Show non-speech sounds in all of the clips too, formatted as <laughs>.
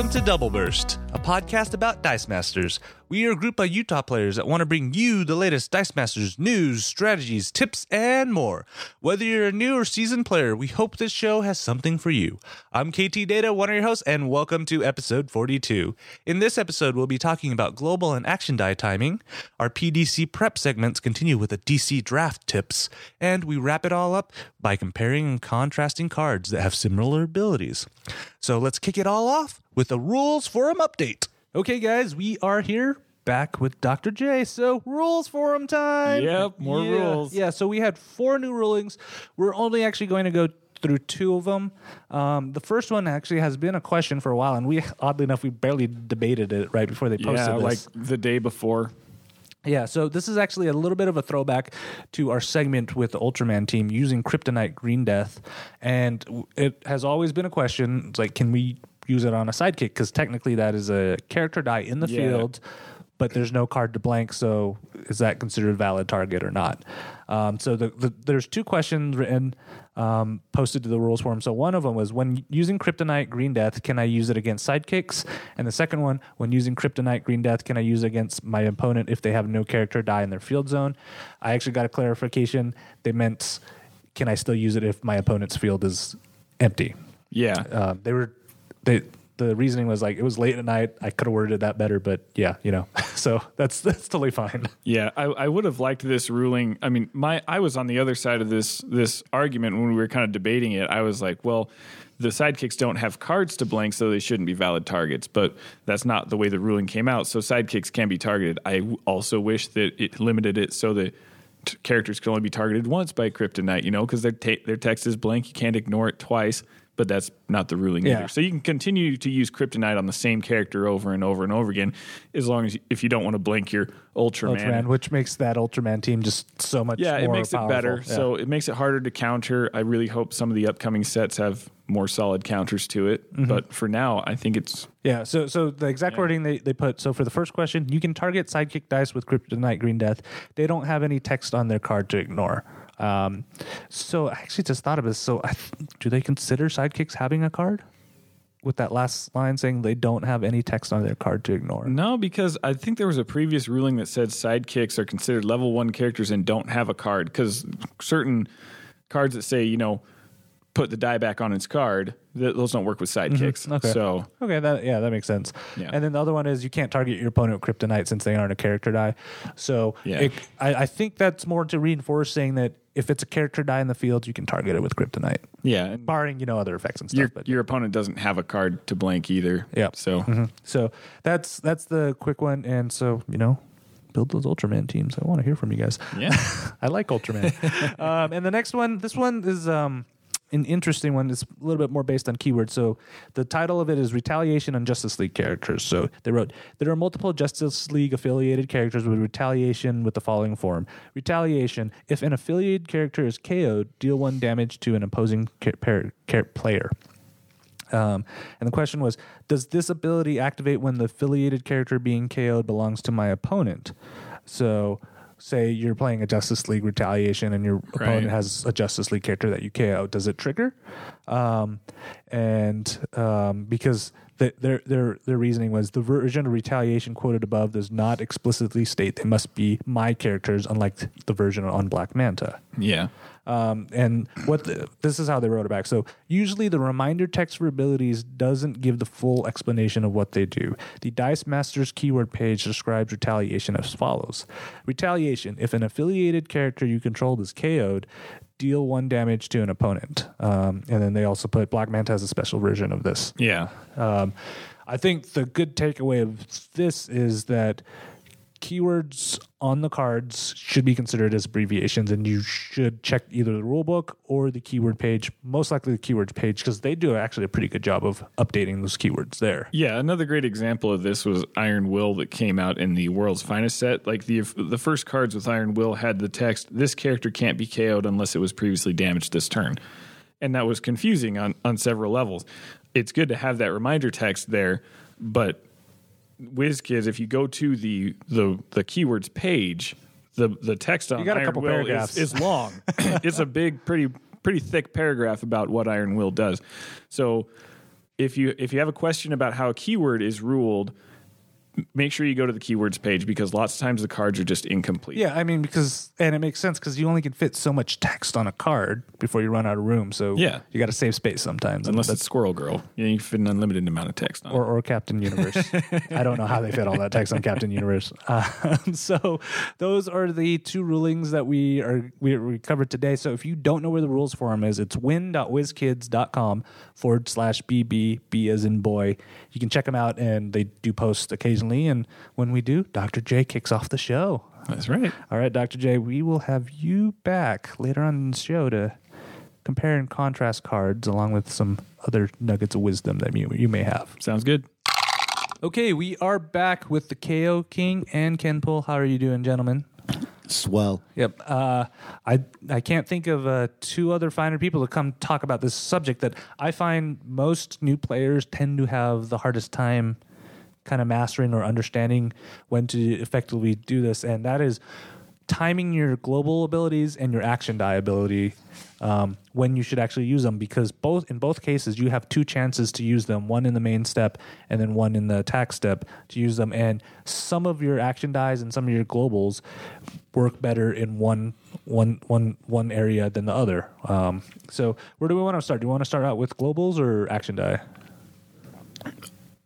Welcome to Double Burst, a podcast about Dice Masters. We are a group of Utah players that want to bring you the latest Dice Masters news, strategies, tips, and more. Whether you're a new or seasoned player, we hope this show has something for you. I'm KT Data, one of your hosts, and welcome to episode 42. In this episode, we'll be talking about global and action die timing. Our PDC prep segments continue with the DC draft tips, and we wrap it all up by comparing and contrasting cards that have similar abilities. So let's kick it all off with a rules forum update. Okay, guys, we are here back with Dr. J. So, rules forum time. Yep, more Yeah. rules. Yeah, so we had four new rulings. We're only actually going to go through two of them. Um, the first one actually has been a question for a while, and we, <laughs> oddly enough, we barely debated it right before they posted Yeah, this. like the day before. Yeah, so this is actually a little bit of a throwback to our segment with the Ultraman team using Kryptonite Green Death. And it has always been a question it's like, can we use it on a sidekick? Because technically, that is a character die in the Yeah. field, but there's no card to blank. So is that considered a valid target or not? Um, so the, the, there's two questions written, um, posted to the rules forum. So one of them was when using Kryptonite Green Death, can I use it against sidekicks? And the second one, when using Kryptonite Green Death, can I use it against my opponent if they have no character die in their field zone? I actually got a clarification. They meant, can I still use it if my opponent's field is empty? Yeah. Uh, they were, they, the reasoning was like it was late at night. I could have worded that better, but yeah, you know, <laughs> so that's that's totally fine. Yeah, I, I would have liked this ruling. I mean, my I was on the other side of this this argument when we were kind of debating it. I was like, well, the sidekicks don't have cards to blank, so they shouldn't be valid targets. But that's not the way the ruling came out. So sidekicks can be targeted. I also wish that it limited it so that t- characters can only be targeted once by kryptonite. You know, because their ta- their text is blank. You can't ignore it twice. But that's not the ruling Yeah. either. So you can continue to use kryptonite on the same character over and over and over again, as long as if you don't want to blink your Ultraman. Ultraman, which makes that Ultraman team just so much. Yeah, it makes powerful. it better. Yeah. So it makes it harder to counter. I really hope some of the upcoming sets have more solid counters to it. Mm-hmm. But for now, I think it's Yeah, so so the exact wording they, they put so for the first question, you can target sidekick dice with Kryptonite Green Death. They don't have any text on their card to ignore. Um, so I actually just thought of this. So I do they consider sidekicks having a card? With that last line saying they don't have any text on their card to ignore. no because I think there was a previous ruling that said sidekicks are considered level one characters and don't have a card because certain cards that say you know put the die back on its card th- those don't work with sidekicks. Mm-hmm. Okay. So Okay, that yeah, that makes sense. Yeah. And then the other one is you can't target your opponent with kryptonite since they aren't a character die. So Yeah. it, I, I think that's more to reinforce saying that if it's a character die in the field, you can target it with kryptonite, yeah, and barring you know other effects and stuff. your but your opponent doesn't have a card to blank either. Yeah. So Mhm. So that's that's the quick one, and so you know, build those Ultraman teams. I want to hear from you guys. yeah. <laughs> I like Ultraman. <laughs> um, and the next one, this one is um, an interesting one. It's a little bit more based on keywords. So the title of it is Retaliation on Justice League Characters. So they wrote, There are multiple Justice League affiliated characters with retaliation with the following form Retaliation, if an affiliated character is KO'd, deal one damage to an opposing player. Um, and the question was, does this ability activate when the affiliated character being KO'd belongs to my opponent? So, say you're playing a Justice League retaliation and your opponent has a Justice League character that you KO. Does it trigger? Um, and um, because the, their their their reasoning was the version of retaliation quoted above does not explicitly state they must be my characters, unlike the version on Black Manta. yeah. Um, and what the, this is how they wrote it back. So usually the reminder text for abilities doesn't give the full explanation of what they do. The Dice Masters keyword page describes retaliation as follows: Retaliation: If an affiliated character you controlled is KO'd, deal one damage to an opponent. Um, and then they also put Black Manta has a special version of this. Yeah. Um, I think the good takeaway of this is that keywords on the cards should be considered as abbreviations, and you should check either the rule book or the keyword page. Most likely the keywords page because they do actually a pretty good job of updating those keywords there. Yeah, another great example of this was Iron Will that came out in the World's Finest set. Like the the first cards with Iron Will had the text, "This character can't be KO'd unless it was previously damaged this turn," and that was confusing on on several levels. It's good to have that reminder text there, but WizKids, if you go to the the the keywords page, the the text on got a Iron couple Will paragraphs. is, is long. <coughs> it's a big, pretty pretty thick paragraph about what Iron Will does. So if you if you have a question about how a keyword is ruled, make sure you go to the keywords page because lots of times the cards are just incomplete. Yeah, I mean because and it makes sense because you only can fit so much text on a card before you run out of room. So Yeah. you got to save space sometimes. Unless it's Squirrel Girl, you, know, you can fit an unlimited amount of text on. it. or, or Captain Universe. <laughs> I don't know how they fit all that text on Captain Universe. Uh, <laughs> so those are the two rulings that we are we, we covered today. So if you don't know where the rules forum is, it's win.wizkids.com forward slash bb b as in boy. You can check them out, and they do post occasionally. And when we do, Dr. J kicks off the show. That's right. All right, Dr. J, we will have you back later on in the show to compare and contrast cards along with some other nuggets of wisdom that you, you may have. Sounds good. Okay, we are back with the KO King and Ken Pull. How are you doing, gentlemen? Swell. Yep. Uh, I I can't think of uh, two other finer people to come talk about this subject that I find most new players tend to have the hardest time kind of mastering or understanding when to effectively do this, and that is timing your global abilities and your action die ability um, when you should actually use them because both in both cases you have two chances to use them one in the main step and then one in the attack step to use them. And some of your action dies and some of your globals work better in one one one one area than the other. Um, so where do we want to start? Do we want to start out with globals or action die?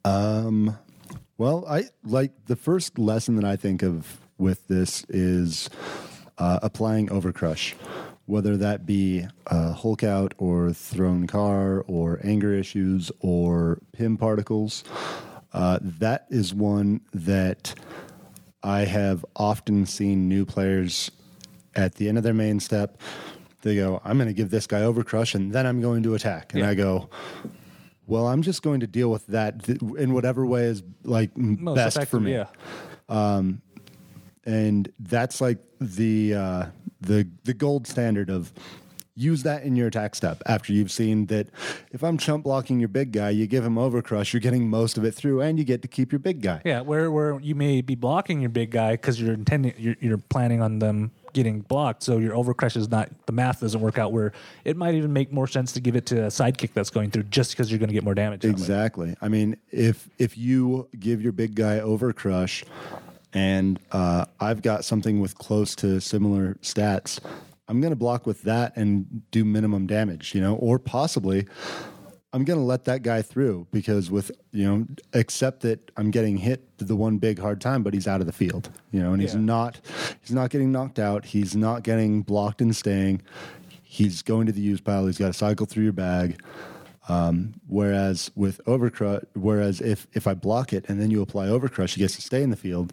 Um Well, I like the first lesson that I think of with this is uh, applying overcrush, whether that be uh, Hulk out or thrown car or anger issues or Pym particles. Uh, that is one that I have often seen new players at the end of their main step. They go, I'm going to give this guy overcrush and then I'm going to attack. And Yeah. I go, well, I'm just going to deal with that th- in whatever way is like Most best for me. yeah And that's like the uh, the the gold standard of use that in your attack step after you've seen that if I'm chump blocking your big guy, you give him overcrush, you're getting most of it through, and you get to keep your big guy. Yeah, where where you may be blocking your big guy because you're intending you're, you're planning on them getting blocked, so your overcrush is not the math doesn't work out. Where it might even make more sense to give it to a sidekick that's going through just because you're going to get more damage. out of it. Exactly. I mean, if if you give your big guy overcrush, and uh, I've got something with close to similar stats, I'm going to block with that and do minimum damage. You know, or possibly. I'm going to let that guy through because with, you know, except that I'm getting hit the one big hard time, but he's out of the field, you know, and he's not, he's not getting knocked out. He's not getting blocked and staying. He's going to the use pile. He's got to cycle through your bag. Um, whereas with overcrush, whereas if if I block it and then you apply overcrush, he gets to stay in the field.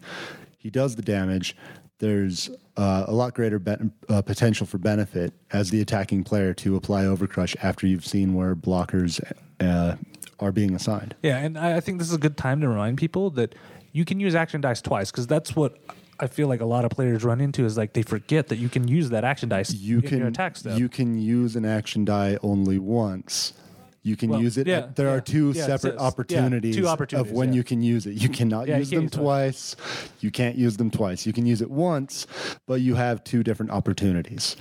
He does the damage. There's uh, a lot greater ben- uh, potential for benefit as the attacking player to apply overcrush after you've seen where blockers uh, are being assigned. Yeah, and I I think this is a good time to remind people that you can use action dice twice because that's what I feel like a lot of players run into is like they forget that you can use that action dice You in can your attack step. you can use an action die only once. You can Well, use it. yeah, there yeah, are two yeah, separate says- yeah, opportunities, two opportunities, of when yeah. you can use it. You cannot Yeah, you use can't them use it twice. You can't use them twice. You can use it once, but you have two different opportunities.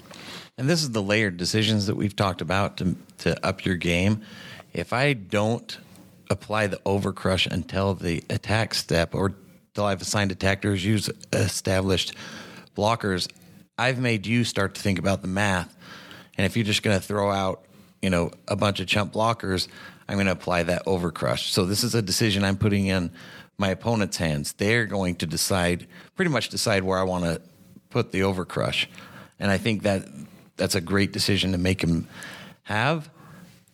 And this is the layered decisions that we've talked about to to up your game. If I don't apply the overcrush until the attack step or till I've assigned attackers use established blockers, I've made you start to think about the math. And if you're just going to throw out, you know, a bunch of chump blockers, I'm going to apply that overcrush. So this is a decision I'm putting in my opponent's hands. They're going to decide, pretty much decide where I want to put the overcrush. And I think that that's a great decision to make them have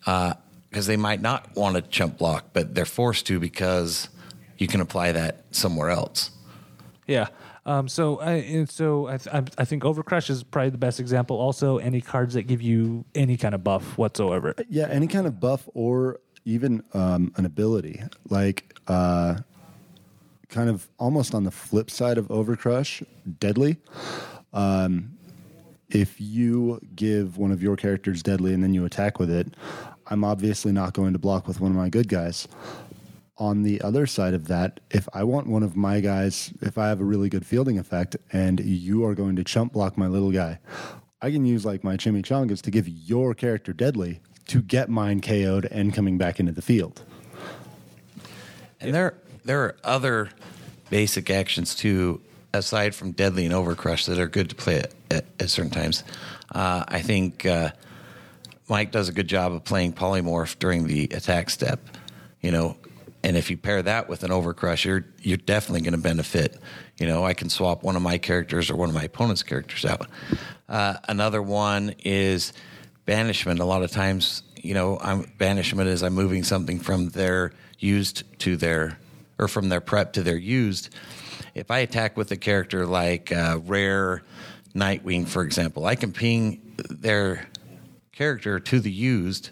uh, because they might not want to chump block, but they're forced to because you can apply that somewhere else. Yeah. Um, so I so I, th- I think Overcrush is probably the best example. Also, any cards that give you any kind of buff whatsoever. Yeah, any kind of buff or even um, an ability, like uh, kind of almost on the flip side of Overcrush, Deadly. Um, if you give one of your characters Deadly and then you attack with it, I'm obviously not going to block with one of my good guys. On the other side of that, if I want one of my guys, if I have a really good fielding effect and you are going to chump block my little guy, I can use like my chimichangas to give your character deadly to get mine KO'd and coming back into the field. And there there are other basic actions too, aside from deadly and overcrush, that are good to play at, at, certain times. Uh, I think uh, Mike does a good job of playing polymorph during the attack step. You know, and if you pair that with an overcrush, you're you're definitely going to benefit. You know, I can swap one of my characters or one of my opponent's characters out. Uh, another one is banishment. A lot of times, you know, I'm, banishment is I'm moving something from their used to their or from their prep to their used. If I attack with a character like uh, rare Nightwing, for example, I can ping their character to the used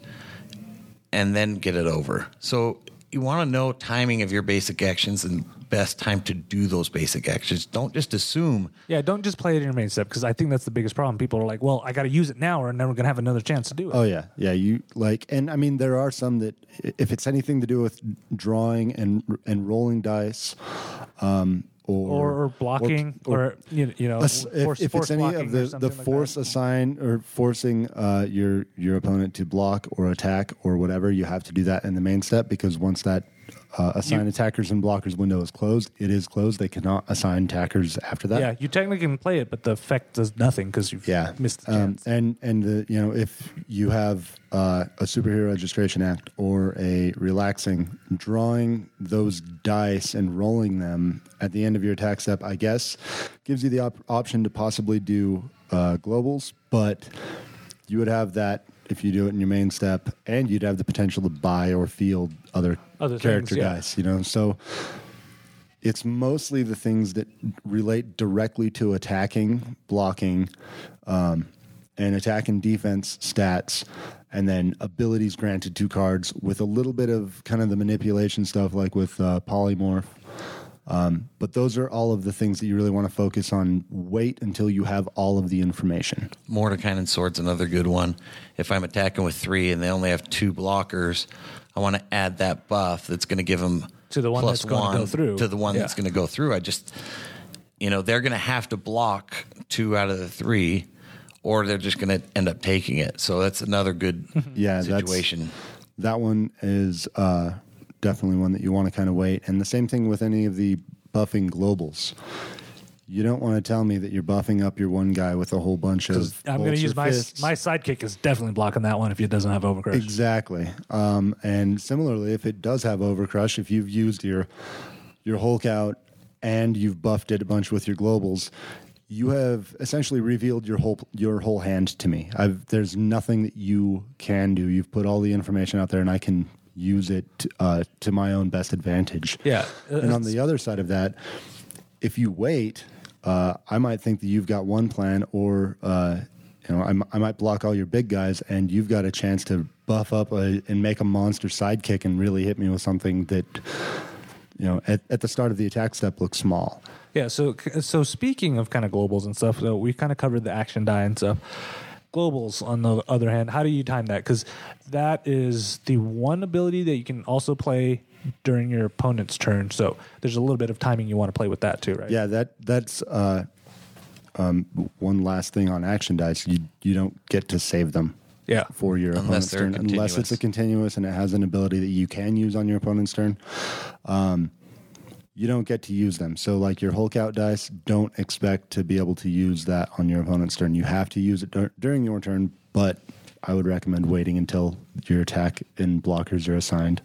and then get it over. So you want to know timing of your basic actions and best time to do those basic actions. Don't just assume. Yeah, don't just play it in your main step because I think that's the biggest problem. People are like, "Well, I got to use it now, or I'm never going to have another chance to do it." Oh yeah, yeah. You like, and I mean, there are some that if it's anything to do with drawing and and rolling dice, um, or, or, or blocking, or, or, you, you know, ass- if, force, if force it's any of the the like force that. assign or forcing uh, your your opponent to block or attack or whatever, you have to do that in the main step because once that uh, assign attackers and blockers window is closed, it is closed. They cannot assign attackers after that. yeah, you technically can play it, but the effect does nothing because you've yeah missed the um, and and the you know if you have uh, a superhero registration act or a relaxing drawing those dice and rolling them at the end of your attack step i guess gives you the op- option to possibly do uh, globals but you would have that if you do it in your main step and you'd have the potential to buy or field other, Other things, character yeah. dice you know so it's mostly the things that relate directly to attacking, blocking, um, and attack and defense stats, and then abilities granted to cards with a little bit of kind of the manipulation stuff, like with uh, polymorph. Um, but those are all of the things that you really want to focus on. Wait until you have all of the information. Mordecai and Sword's another good one. If I'm attacking with three and they only have two blockers, I want to add that buff that's going to give them To the one plus that's gonna go through. to the one that's going to go through. I just, you know, they're going to have to block two out of the three, or they're just going to end up taking it. So that's another good <laughs> Yeah, situation. That one is uh, definitely one that you want to kind of wait. And the same thing with any of the buffing globals. You don't want to tell me that you're buffing up your one guy with a whole bunch of. I'm going to use my fists. my sidekick is definitely blocking that one if it doesn't have overcrush. Exactly. Um, and similarly, if it does have overcrush, if you've used your your Hulk out and you've buffed it a bunch with your globals, you have essentially revealed your whole your whole hand to me. I've, there's nothing that you can do. You've put all the information out there, and I can use it uh, to my own best advantage. Yeah. And on the other side of that, if you wait, uh, I might think that you've got one plan, or uh, you know, I might block all your big guys, and you've got a chance to buff up a, and make a monster sidekick and really hit me with something that, you know, at, at the start of the attack step looks small. Yeah. So so speaking of kind of globals and stuff, though, we kind of covered the action die and stuff. Globals, on the other hand, how do you time that? Because that is the one ability that you can also play during your opponent's turn. So there's a little bit of timing you want to play with that too, right? Yeah, that that's uh, um, one last thing on action dice. You you don't get to save them. Yeah. For your Unless opponent's they're turn, unless it's a continuous and it has an ability that you can use on your opponent's turn. Um, you don't get to use them. So, like your Hulk out dice, don't expect to be able to use that on your opponent's turn. You have to use it dur- during your turn, but I would recommend waiting until your attack and blockers are assigned.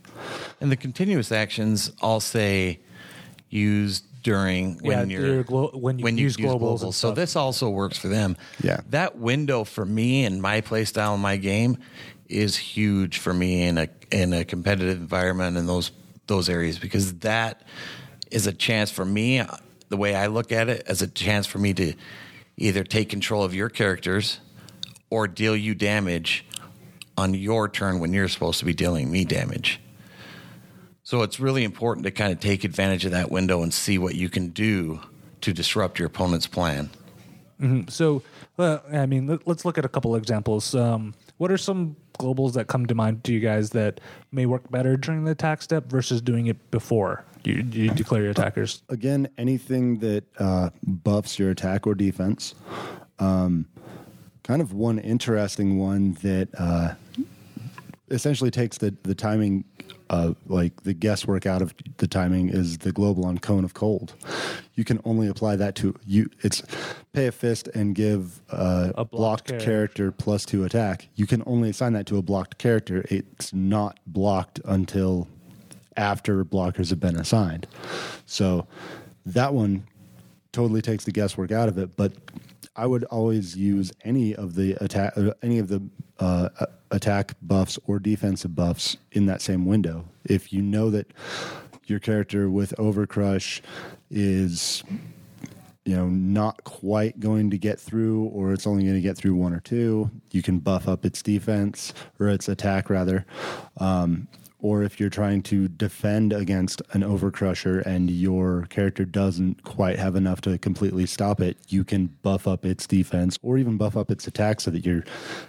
And the continuous actions, I'll say, used during when Yeah, you're your glo- when you use globals and So this also works for them. Yeah. that window for me and my play style and my game is huge for me in a in a competitive environment in those those areas because that is a chance for me. The way I look at it, as a chance for me to either take control of your characters or deal you damage on your turn when you're supposed to be dealing me damage. So it's really important to kind of take advantage of that window and see what you can do to disrupt your opponent's plan. So, well, I mean, let, us look at a couple examples. Um, what are some globals that come to mind to you guys that may work better during the attack step versus doing it before you, you declare your attackers? Again, anything that uh, buffs your attack or defense. Um, kind of one interesting one that uh, essentially takes the, the timing uh, like the guesswork out of the timing is the global on cone of cold. You can only apply that to you. It's pay a fist and give uh, A blocked blocked character. character plus two attack. You can only assign that to a blocked character. It's not blocked until after blockers have been assigned. So that one totally takes the guesswork out of it. But I would always use any of the attack, any of the uh, attack buffs or defensive buffs in that same window. If you know that your character with Overcrush is you know not quite going to get through or it's only going to get through one or two you can buff up its defense or its attack rather um, or if you're trying to defend against an overcrusher and your character doesn't quite have enough to completely stop it you can buff up its defense or even buff up its attack so that you're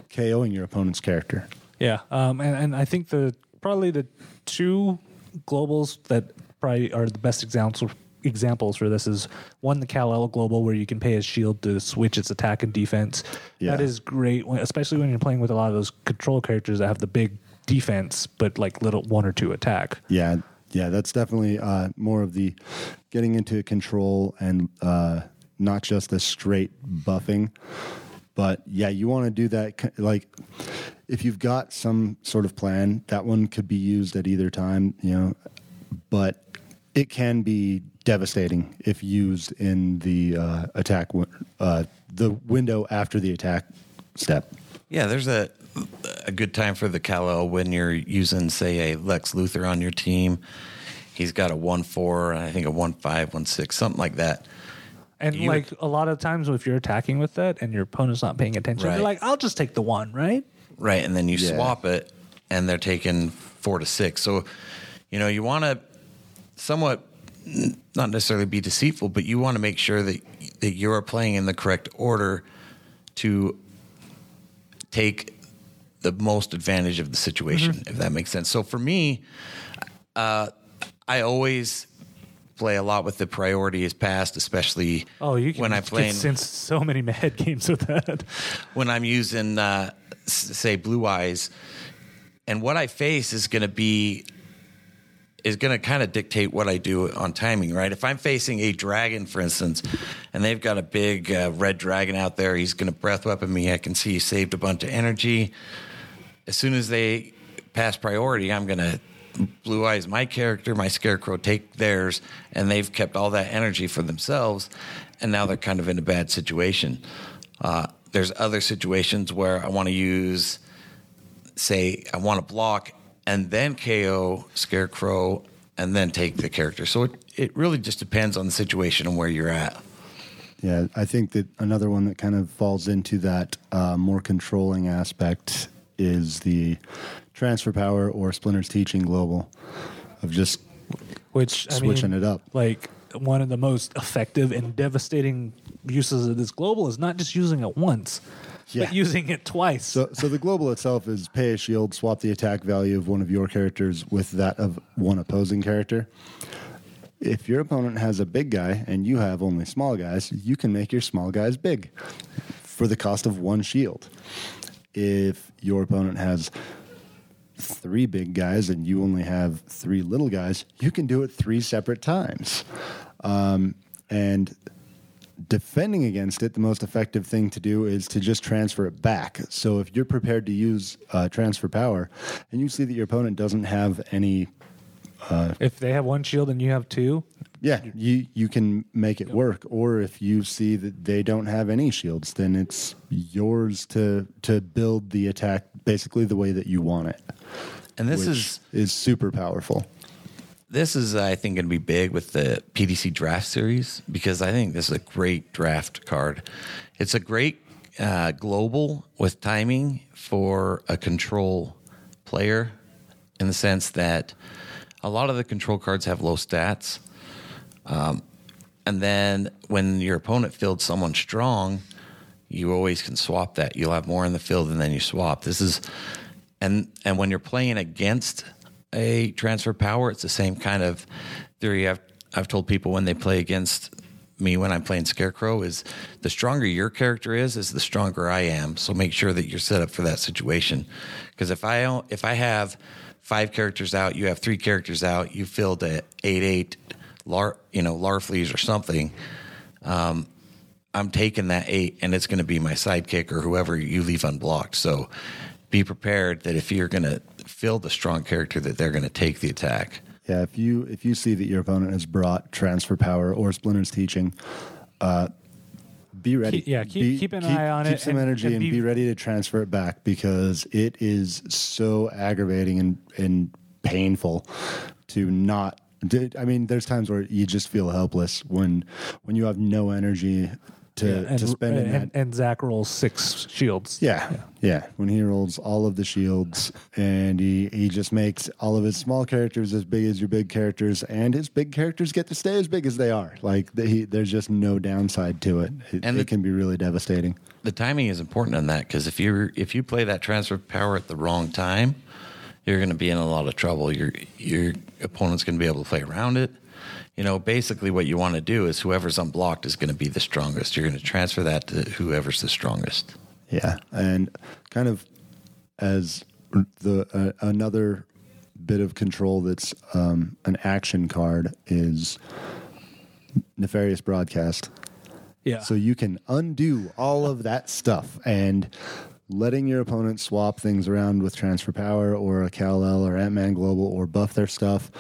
koing your opponent's character Yeah, um, and and I think the probably the two globals that probably are the best examples examples for this is one the Kal El global where you can pay a shield to switch its attack and defense. Yeah. That is great, when, especially when you're playing with a lot of those control characters that have the big defense but like little one or two attack. Yeah, yeah, that's definitely uh, more of the getting into control and uh, not just a straight buffing. But yeah, you want to do that. Like, if you've got some sort of plan, that one could be used at either time, you know, but it can be devastating if used in the uh, attack, uh, the window after the attack step. Yeah, there's a a good time for the Kal-El when you're using, say, a Lex Luthor on your team. He's got a one four, I think a one five, one six, something like that. And You- like a lot of times if you're attacking with that and your opponent's not paying attention, Right. you're like, I'll just take the one, right? Right, and then you Yeah. swap it, and they're taking four to six. So, you know, you want to somewhat not necessarily be deceitful, but you want to make sure that that you are playing in the correct order to take the most advantage of the situation, Mm-hmm. if that makes sense. So for me, uh, I always play a lot with the priority is passed, especially Oh, you can when I play since so many mad games with that. <laughs> when I'm using, uh, say, Blue Eyes, and what I face is going to be is going to kind of dictate what I do on timing, right? If I'm facing a dragon, for instance, and they've got a big uh, red dragon out there, he's going to breath weapon me. I can see he saved a bunch of energy. As soon as they pass priority, I'm going to blue eyes my character, my scarecrow take theirs, and they've kept all that energy for themselves, and now they're kind of in a bad situation. Uh, there's other situations where I want to use, say, I want to block and then KO scarecrow and then take the character. So it, it really just depends on the situation and where you're at. Yeah, I think that another one that kind of falls into that uh, more controlling aspect is the transfer power or Splinter's teaching global of just Which I Switching mean, it up. Like one of the most effective and devastating uses of this global is not just using it once, Yeah. but using it twice. so. So the global itself is pay a shield, swap the attack value of one of your characters with that of one opposing character. If your opponent has a big guy and you have only small guys, you can make your small guys big for the cost of one shield. If your opponent has three big guys and you only have three little guys, you can do it three separate times. Um, and defending against it, the most effective thing to do is to just transfer it back. So if you're prepared to use uh, transfer power and you see that your opponent doesn't have any if they have one shield and you have two, yeah, you you can make it work. Or if you see that they don't have any shields, then it's yours to to build the attack basically the way that you want it. And this is is super powerful. this is I think going to be big with the PDC draft series because I think this is a great draft card. It's a great uh, global with timing for a control player in the sense that a lot of the control cards have low stats. Um, and then when your opponent fields someone strong, you always can swap that. You'll have more in the field and then you swap. This is and and when you're playing against a transfer power, it's the same kind of theory I've I've told people when they play against me when I'm playing Scarecrow is the stronger your character is, is the stronger I am. So make sure that you're set up for that situation. Because if I if I have five characters out, you have three characters out, you filled a eight eight, lar you know Larfleeze or something. Um, I'm taking that eight, and it's going to be my sidekick or whoever you leave unblocked. So be prepared that if you're going to fill the strong character, that they're going to take the attack. Yeah, if you if you see that your opponent has brought transfer power or Splinter's teaching, uh, be ready. Keep- yeah, keep- Be- keep an eye on keep it Keep some and- energy and and, be- be, ready to transfer it back because it is so aggravating and and painful to not. To- I mean, there's times where you just feel helpless when when you have no energy to and, to spend in that and, and Zach rolls six shields. yeah, yeah. When he rolls all of the shields and he, he just makes all of his small characters as big as your big characters, and his big characters get to stay as big as they are. Like the, he, there's just no downside to it. It, And it the- can be really devastating. The timing is important on that because if you if you play that transfer power at the wrong time, you're going to be in a lot of trouble. Your your opponent's going to be able to play around it. You know, basically, what you want to do is whoever's unblocked is going to be the strongest. You're going to transfer that to whoever's the strongest. Yeah, and kind of as the uh, another bit of control that's um, an action card is nefarious broadcast. Yeah. So you can undo all of that stuff and letting your opponent swap things around with transfer power or a Kal-El or Ant-Man Global or buff their stuff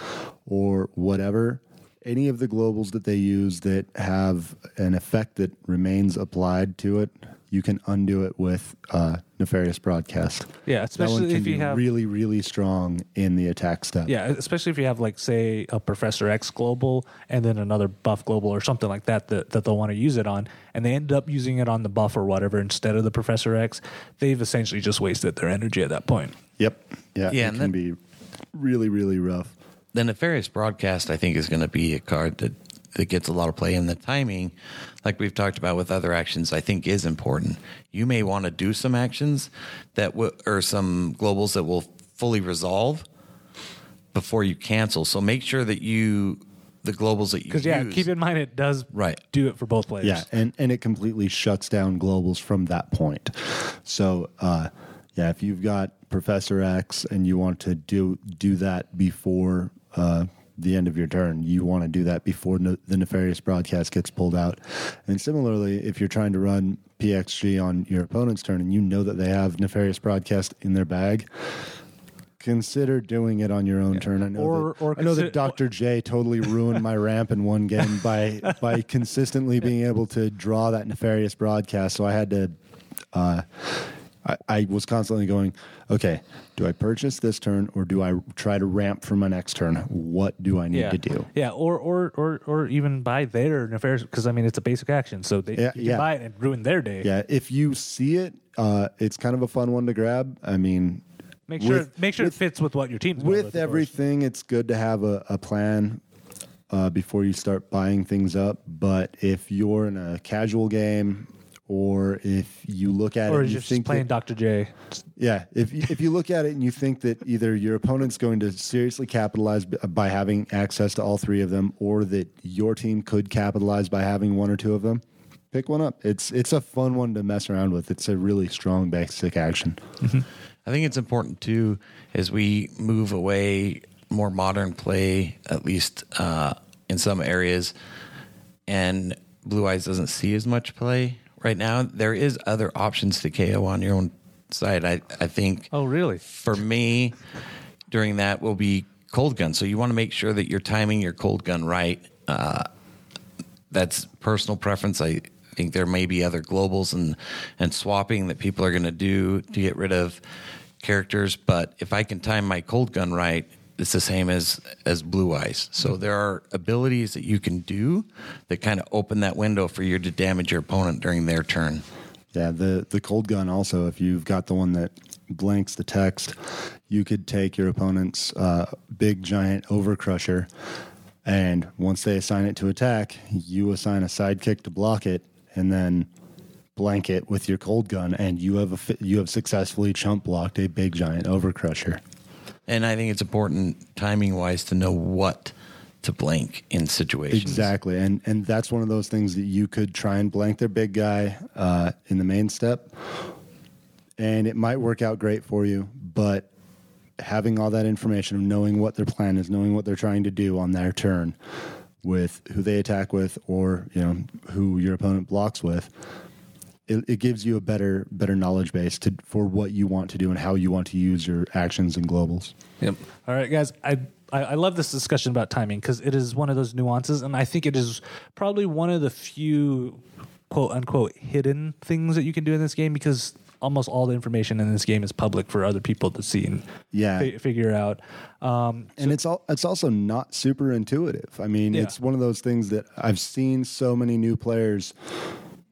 or whatever. Any of the globals that they use that have an effect that remains applied to it, you can undo it with uh, nefarious broadcast. Yeah, that especially one can if you be have- really, really strong in the attack step. Yeah, especially if you have like say a Professor X global and then another buff global or something like that that, that they'll want to use it on, and they end up using it on the buff or whatever instead of the Professor X, they've essentially just wasted their energy at that point. Yep. Yeah. Yeah, it and can that- be really, really rough. The nefarious broadcast, I think, is going to be a card that that gets a lot of play. And the timing, like we've talked about with other actions, I think is important. You may want to do some actions that w- or some globals that will fully resolve before you cancel. So make sure that you the globals that you Because yeah, use. keep in mind it does Right. do it for both players. Yeah, and, and it completely shuts down globals from that point. So, uh, yeah, if you've got Professor X and you want to do do that before uh, the end of your turn, you want to do that before no, the nefarious broadcast gets pulled out. And similarly, if you're trying to run PXG on your opponent's turn and you know that they have nefarious broadcast in their bag. Consider doing it on your own turn. I know, Or- that, or I know that Dr. J totally ruined my ramp in one game by <laughs> by consistently being able to draw that nefarious broadcast. So I had to. Uh, I, I was constantly going, okay, do I purchase this turn or do I try to ramp for my next turn? What do I need yeah. to do? Yeah, or or or or even buy their nefarious because I mean it's a basic action, so they Yeah, you can yeah. buy it and ruin their day. Yeah, if you see it, uh, it's kind of a fun one to grab. I mean, Make sure With- make sure it fits with what your team's going with of course. everything, it's good to have a, a plan uh, before you start buying things up. But if you're in a casual game, or if you look at Or it, and you just think playing that, Dr. J. yeah, if you, if you look at it and you think that either your opponent's going to seriously capitalize by having access to all three of them, or that your team could capitalize by having one or two of them, pick one up. It's it's a fun one to mess around with. It's a really strong basic action. I think it's important too as we move away more modern play, at least uh, in some areas, and Blue Eyes doesn't see as much play right now. There is other options to KO on your own side. I I think. Oh, really? For me, during that will be cold gun. So you want to make sure that you're timing your cold gun right. Uh, that's personal preference. I think there may be other globals and and swapping that people are going to do to get rid of characters. But if I can time my cold gun right, it's the same as as blue eyes. So there are abilities that you can do that kind of open that window for you to damage your opponent during their turn. Yeah, the the cold gun also. If you've got the one that blanks the text, you could take your opponent's uh, big giant overcrusher, and once they assign it to attack, you assign a sidekick to block it, and then blank it with your cold gun, and you have a you have successfully chump blocked a big giant overcrusher. And I think it's important timing wise to know what to blank in situations. Exactly, and and that's one of those things that you could try and blank their big guy uh, in the main step, and it might work out great for you. But having all that information of knowing what their plan is, knowing what they're trying to do on their turn, with who they attack with, or you know who your opponent blocks with, it, it gives you a better better knowledge base to for what you want to do and how you want to use your actions and globals. Yep. All right, guys. I I, I love this discussion about timing because it is one of those nuances, and I think it is probably one of the few quote unquote hidden things that you can do in this game because almost all the information in this game is public for other people to see and Yeah. fi- figure out. Um, and it's all it's also not super intuitive. I mean, Yeah. it's one of those things that I've seen so many new players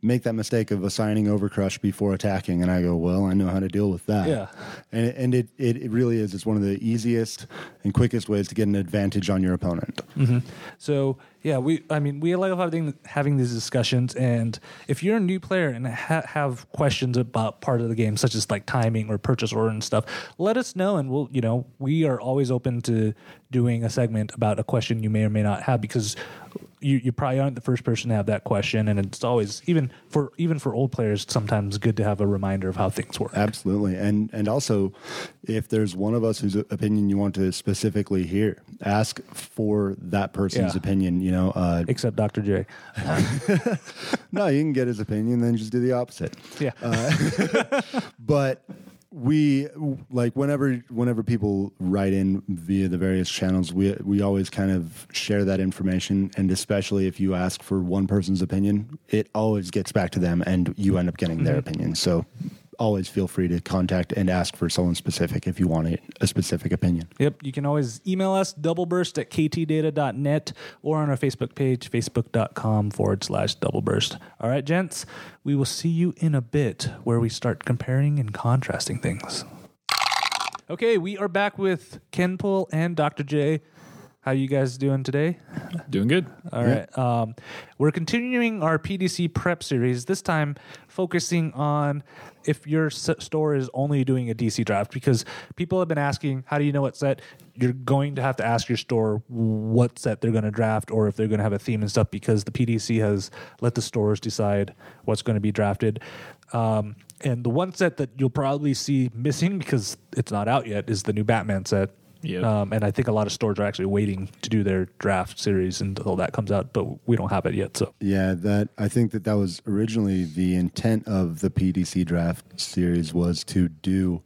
make that mistake of assigning overcrush before attacking, and I go, well, I know how to deal with that. Yeah. and it, and it, it it really is. It's one of the easiest and quickest ways to get an advantage on your opponent. Mm-hmm. So yeah, we I mean we love having having these discussions, and if you're a new player and ha- have questions about part of the game, such as like timing or purchase order and stuff, let us know, and we'll you know we are always open to doing a segment about a question you may or may not have because you, you probably aren't the first person to have that question, and it's always even for even for old players sometimes good to have a reminder of how things work. Absolutely, and and also, if there's one of us whose opinion you want to specifically hear, ask for that person's Yeah. opinion. You know, uh, Except Dr. J. <laughs> no, you can get his opinion, then just do the opposite. Yeah. <laughs> but we like whenever whenever people write in via the various channels we we always kind of share that information and especially if you ask for one person's opinion it always gets back to them and you end up getting their opinion so always feel free to contact and ask for someone specific if you want a, a specific opinion Yep. You can always email us, doubleburst at ktdata.net, or on our Facebook page, facebook.com forward slash doubleburst. All right, gents, we will see you in a bit where we start comparing and contrasting things. Okay, we are back with Ken Pull and Dr. J. How you guys doing today? Doing good. All right. Um, we're continuing our PDC prep series, this time focusing on if your store is only doing a DC draft, because people have been asking, how do you know what set? You're going to have to ask your store what set they're going to draft or if they're going to have a theme and stuff, because the PDC has let the stores decide what's going to be drafted. Um, and the one set that you'll probably see missing because it's not out yet is the new Batman set. Yep. Um, and I think a lot of stores are actually waiting to do their draft series until that comes out, but we don't have it yet. So Yeah, that I think that that was originally the intent of the PDC draft series was to do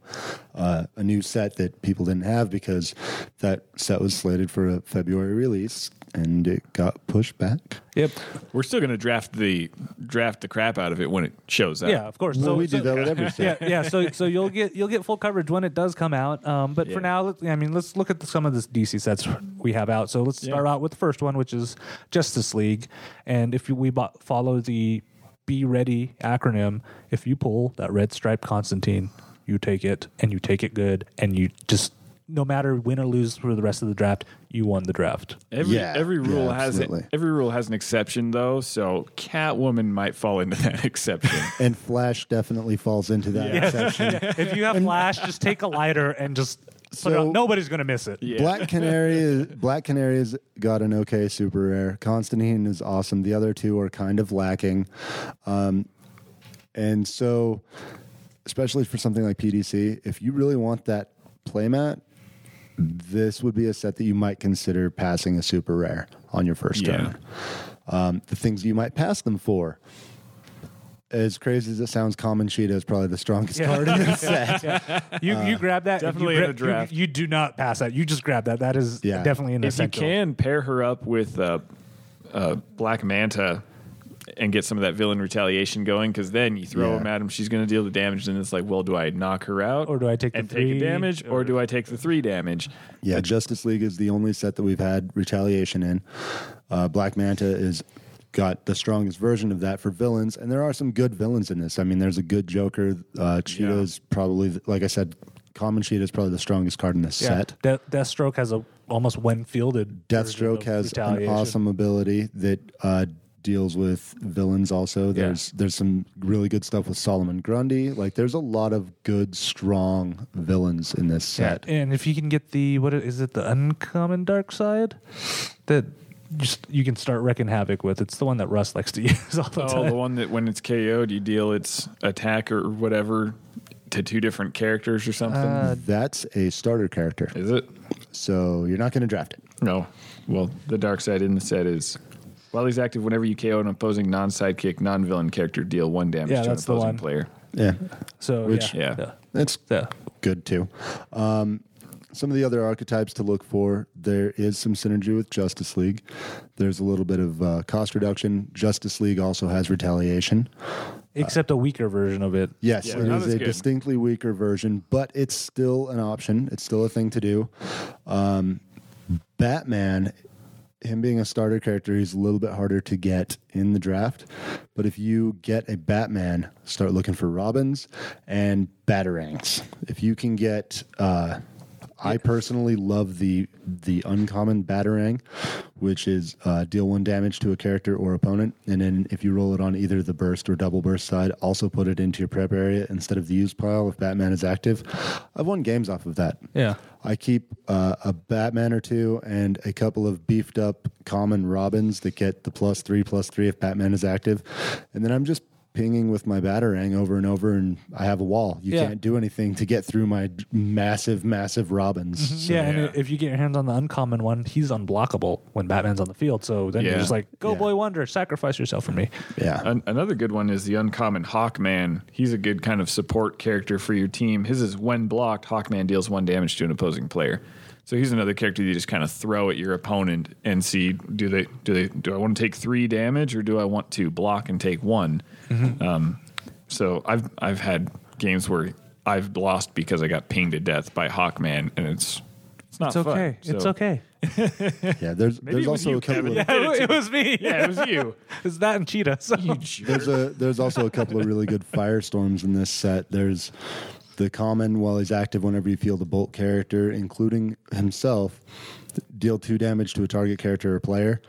uh, a new set that people didn't have because that set was slated for a February release and it got pushed back. yep, We're still going to draft the draft the crap out of it when it shows up. yeah, of course. Well, so we do that with every set. <laughs> yeah, yeah. So so you'll get you'll get full coverage when it does come out. Um, but Yeah. for now, let's, I mean, let's look at the, some of the DC sets we have out. So let's start Yeah. out with the first one, which is Justice League. And if we bo- follow the Be Ready acronym, if you pull that red stripe Constantine, you take it and you take it good, and you just no matter win or lose for the rest of the draft, you won the draft. Every Yeah, every rule yeah, has an, every rule has an exception though, so Catwoman might fall into <laughs> that exception. <laughs> And Flash definitely falls into that exception. <laughs> if you have flash, just take a lighter and just put it So- on. Nobody's going to miss it. Yeah. Black Canary is Black Canary's got an okay super rare. Constantine is awesome. The other two are kind of lacking. Um, and so especially for something like PDC, if you really want that playmat, this would be a set that you might consider passing a super rare on your first Yeah. turn. Um, the things you might pass them for. As crazy as it sounds, Common Cheetah is probably the strongest card in this set. <laughs> You you grab that. and definitely you, in a draft. You, you do not pass that. You just grab that. That is Yeah. definitely an if you can pair her up with uh, uh, Black Manta and get some of that villain retaliation going, because then you throw Yeah. him at him, she's going to deal the damage, and it's like, well, do I knock her out, Or do I take the and three, take a damage, or, do I take the three damage? Yeah, Justice League is the only set that we've had retaliation in. Uh, Black Manta is got the strongest version of that for villains, and there are some good villains in this. I mean, there's a good Joker. Uh, Cheetah's probably, like I said, Common Cheetah is probably the strongest card in this yeah. set. De- Deathstroke has a almost when fielded. Deathstroke has an awesome ability that uh, deals with villains. Also, there's there's some really good stuff with Solomon Grundy. Like, there's a lot of good, strong villains in this Yeah, set. and if you can get the what is it? The uncommon Darkseid that just you can start wrecking havoc with. It's the one that Russ likes to <laughs> use all the Oh, time. the one that when it's KO'd, you deal its attack or whatever to two different characters or something. Uh, That's a starter character, Is it? so you're not going to draft it. No. Well, the Darkseid in the set is while he's active, whenever you KO an opposing non sidekick, non villain character, deal one damage Yeah, to an that's the opposing one. player. Yeah, So Which- yeah, Yeah. that's yeah. good too. Um, some of the other archetypes to look for there is some synergy with Justice League. There's a little bit of uh, cost reduction. Justice League also has retaliation. Except a weaker version of it. Yes, Yeah, it not is as a good. distinctly weaker version, but it's still an option. It's still a thing to do. Um, Batman, him being a starter character, he's a little bit harder to get in the draft. But if you get a Batman, start looking for Robins and Batarangs. If you can get, uh, I personally love the the uncommon Batarang, which is uh, deal one damage to a character or opponent, and then if you roll it on either the burst or double burst side, also put it into your prep area instead of the use pile if Batman is active. I've won games off of that. Yeah. I keep uh, a Batman or two and a couple of beefed up common Robins that get the plus three, plus three if Batman is active. And then I'm just pinging with my Batarang over and over, and I have a wall. You Yeah. can't do anything to get through my massive, massive Robins. Mm-hmm. yeah, yeah. and if you get your hands on the uncommon one, he's unblockable when Batman's on the field. So then you're Yeah. just like, go Yeah. boy wonder, sacrifice yourself for me. Yeah. An- another good one is the uncommon Hawkman. He's a good kind of support character for your team. His is when blocked, Hawkman deals one damage to an opposing player. So he's another character that you just kind of throw at your opponent and see do they do they do I want to take three damage or do I want to block and take one? Um, so I've I've had games where I've lost because I got pinged to death by Hawkman, and it's it's not It's fun. okay. It's okay. <laughs> Yeah, there's Maybe there's it was also you, a couple Kevin. of, <laughs> Yeah. it was me. Yeah, it was you. <laughs> It's that and Cheetah. So. there's a there's also a couple of really good firestorms in this set. There's the common while he's active whenever you feel the bolt character, including himself, deal two damage to a target character or player.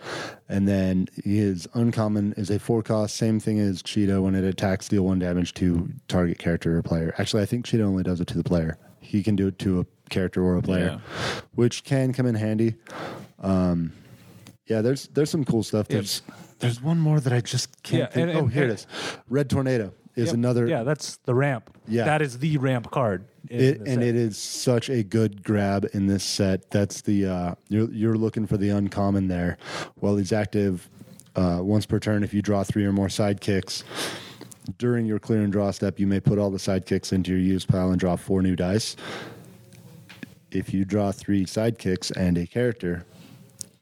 And then his uncommon is a four cost, same thing as Cheetah when it attacks, deal one damage to target character or player. Actually, I think Cheetah only does it to the player. He can do it to a character or a player, which can come in handy. Um, yeah, there's there's some cool stuff. There's there's one more that I just can't Yeah, think. and- oh, and- here it is. Red Tornado is Yep. another. Yeah, that's the ramp. Yeah. That is the ramp card. In It, and set. it is such a good grab in this set. That's the uh, you're you're looking for the uncommon there. While he's active, uh, once per turn, if you draw three or more sidekicks during your clear and draw step, you may put all the sidekicks into your use pile and draw four new dice. If you draw three sidekicks and a character,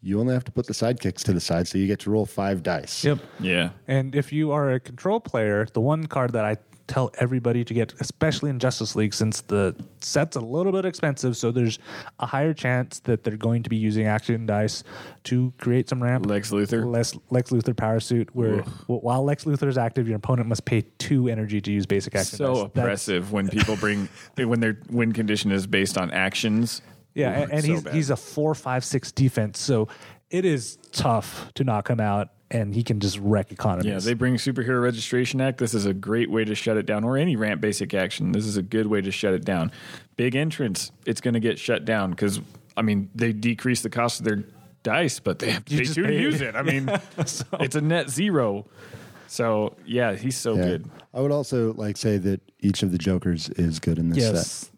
you only have to put the sidekicks to the side, so you get to roll five dice. Yep. Yeah. And if you are a control player, the one card that I tell everybody to get, especially in Justice League, since the set's a little bit expensive, so there's a higher chance that they're going to be using action dice to create some ramp. Lex Luthor. Lex, Lex Luthor power suit, where while Lex Luthor is active, your opponent must pay two energy to use basic action. so dice. That's- oppressive when people bring <laughs> when their win condition is based on actions. Yeah, Ooh, and, and so he's bad. he's a four, five, six defense, so it is tough to knock him out, and he can just wreck economies. yeah. They bring Superhero Registration Act. This is a great way to shut it down, or any ramp basic action. This is a good way to shut it down. Big entrance, it's going to get shut down because I mean they decrease the cost of their dice, but they have to You pay just two to pay- use it. I mean, <laughs> it's a net zero. So yeah, he's so Yeah. good. I would also like say that each of the Jokers is good in this set. Yes,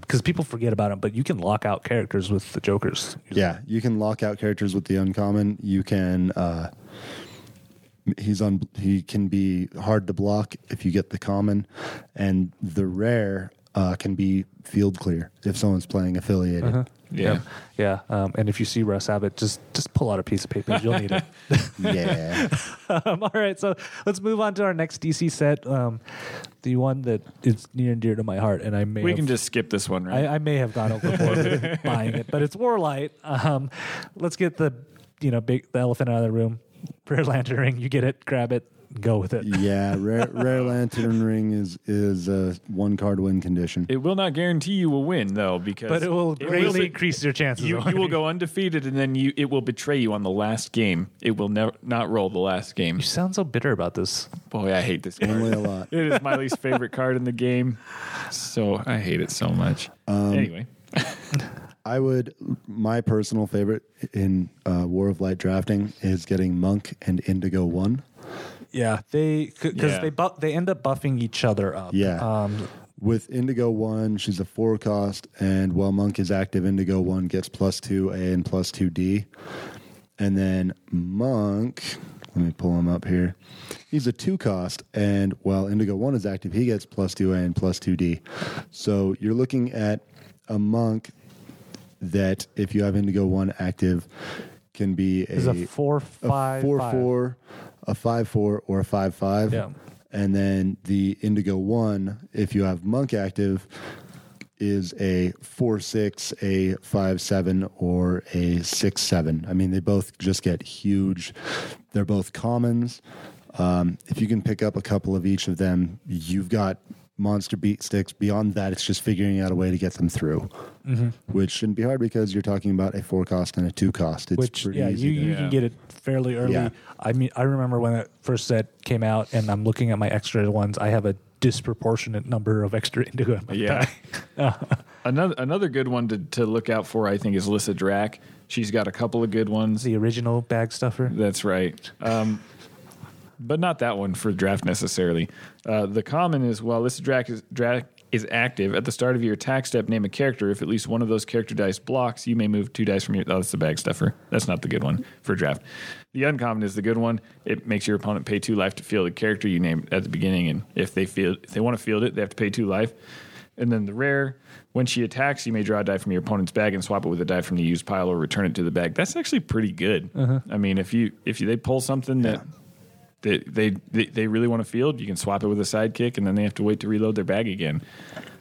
because people forget about him, but you can lock out characters with the Jokers. Yeah, you can lock out characters with the uncommon. You can. Uh, he's on. He can be hard to block if you get the common, and the rare uh, can be field clear if someone's playing affiliated. Yeah. yeah. Um, and if you see Russ Abbott, just just pull out a piece of paper. You'll need it. <laughs> Yeah, <laughs> um, all right, so let's move on to our next DC set, um, the one that is near and dear to my heart, and I may We have, can just skip this one, right? I, I may have gone overboard <laughs> buying it, but it's Warlight. Um, let's get the you know big the elephant out of the room. Prayer lantern ring, you get it, grab it, go with it. yeah. <laughs> Rare, rare lantern ring is is a one card win condition. it will not guarantee you will win though, because But it will greatly be- increase your chances. You, of you will winning. go undefeated, and then you it will betray you on the last game. It will never not roll the last game. You sound so bitter about this. Boy, I hate this Only card. a lot. <laughs> it is my least favorite card in the game, so I hate it so much. Um, anyway, <laughs> I would. My personal favorite in uh, War of Light drafting is getting Monk and Indigo One. Yeah, they because Yeah. they bu- they end up buffing each other up. Yeah. Um, with Indigo One, she's a four cost, and while Monk is active, Indigo One gets plus two A and plus two D. And then Monk, let me pull him up here. He's a two cost, and while Indigo One is active, he gets plus two A and plus two D. So you're looking at a Monk that, if you have Indigo One active, can be a, Is a four five a four five. four, a five four, or a five five. Yeah. And then the Indigo One, if you have Monk active, is a four six, a five seven, or a six seven. I mean, they both just get huge. They're both commons. Um, if you can pick up a couple of each of them, you've got monster beat sticks. Beyond that, it's just figuring out a way to get them through, Mm-hmm. which shouldn't be hard because you're talking about a four cost and a two cost. It's which pretty yeah, easy you, to- you Yeah. can get it fairly early. Yeah. I mean, I remember when that first set came out, and I'm looking at my extra ones. I have a disproportionate number of extra indigo in my Yeah. <laughs> Another another good one to, to look out for, I think, is Lyssa Drak. She's got a couple of good ones. the original bag stuffer. That's right. Um, but not that one for draft necessarily. Uh, the common is while this draft is, Drak is active at the start of your attack step, name a character. If at least one of those character dice blocks, you may move two dice from your. Oh, that's the bag stuffer. That's not the good one for draft. The uncommon is the good one. It makes your opponent pay two life to field a character you named at the beginning, and if they field, if they want to field it, they have to pay two life. And then the rare, when she attacks, you may draw a die from your opponent's bag and swap it with a die from the used pile or return it to the bag. That's actually pretty good. I mean, if you if you, they pull something that they they they really want to field, you can swap it with a sidekick, and then they have to wait to reload their bag again.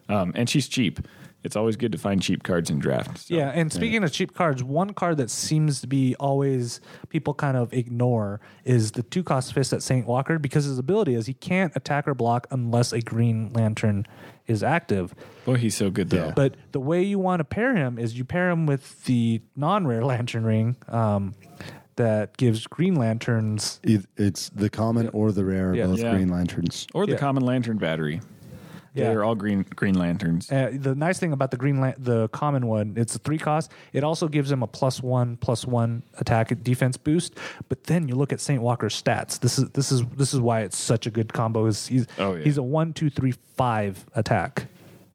Um, and she's cheap. It's always good to find cheap cards in drafts. So, Yeah, and speaking of cheap cards, one card that seems to be always people kind of ignore is the two cost fist at Saint Walker because his ability is he can't attack or block unless a Green Lantern is active. boy, he's so good though. Yeah. But the way you want to pair him is you pair him with the non-rare Lantern Ring um, that gives Green Lanterns. Eith- It's the common or the rare Yeah. both Yeah. Green Lanterns. or the Yeah. common lantern battery. Yeah. They're all green green lanterns. Uh, the nice thing about the green, lan- the common one, it's a three cost. It also gives him a plus one, plus one attack defense boost. But then you look at Saint Walker's stats. This is this is this is why it's such a good combo. Is he's Oh, yeah. he's a one, two, three, five attack.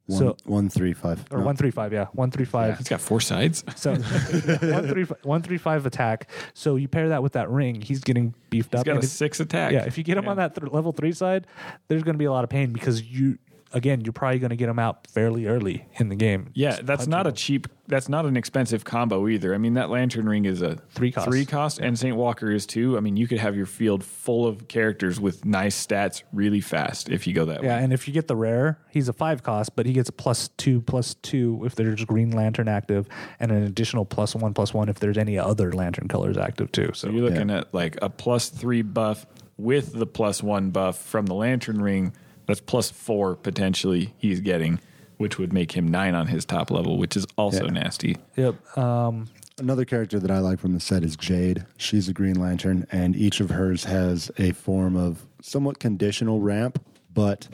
One, so one three five. or No. one, three, five, yeah, one, three, five. He's got four sides. So <laughs> one, three, fi- one, three, five attack. So you pair that with that ring, he's getting beefed He's up. He's got a if- six attack. Yeah, if you get him on that th- level three side, there's going to be a lot of pain because you, again, you're probably going to get him out fairly early in the game. Yeah, Just that's punch not a him. cheap. That's not an expensive combo either. I mean, that lantern ring is a Three cost. three cost, and Saint Walker is too. I mean, you could have your field full of characters with nice stats really fast if you go that way. Yeah, way. and if you get the rare, he's a five cost, but he gets a plus two, plus two if there's Green Lantern active, and an additional plus one, plus one if there's any other Lantern colors active too. So So you're looking at like a plus three buff with the plus one buff from the lantern ring. That's plus four potentially he's getting, which would make him nine on his top level, which is also Yeah. nasty. yep. Um, Another character that I like from the set is Jade. She's a Green Lantern, and each of hers has a form of somewhat conditional ramp, but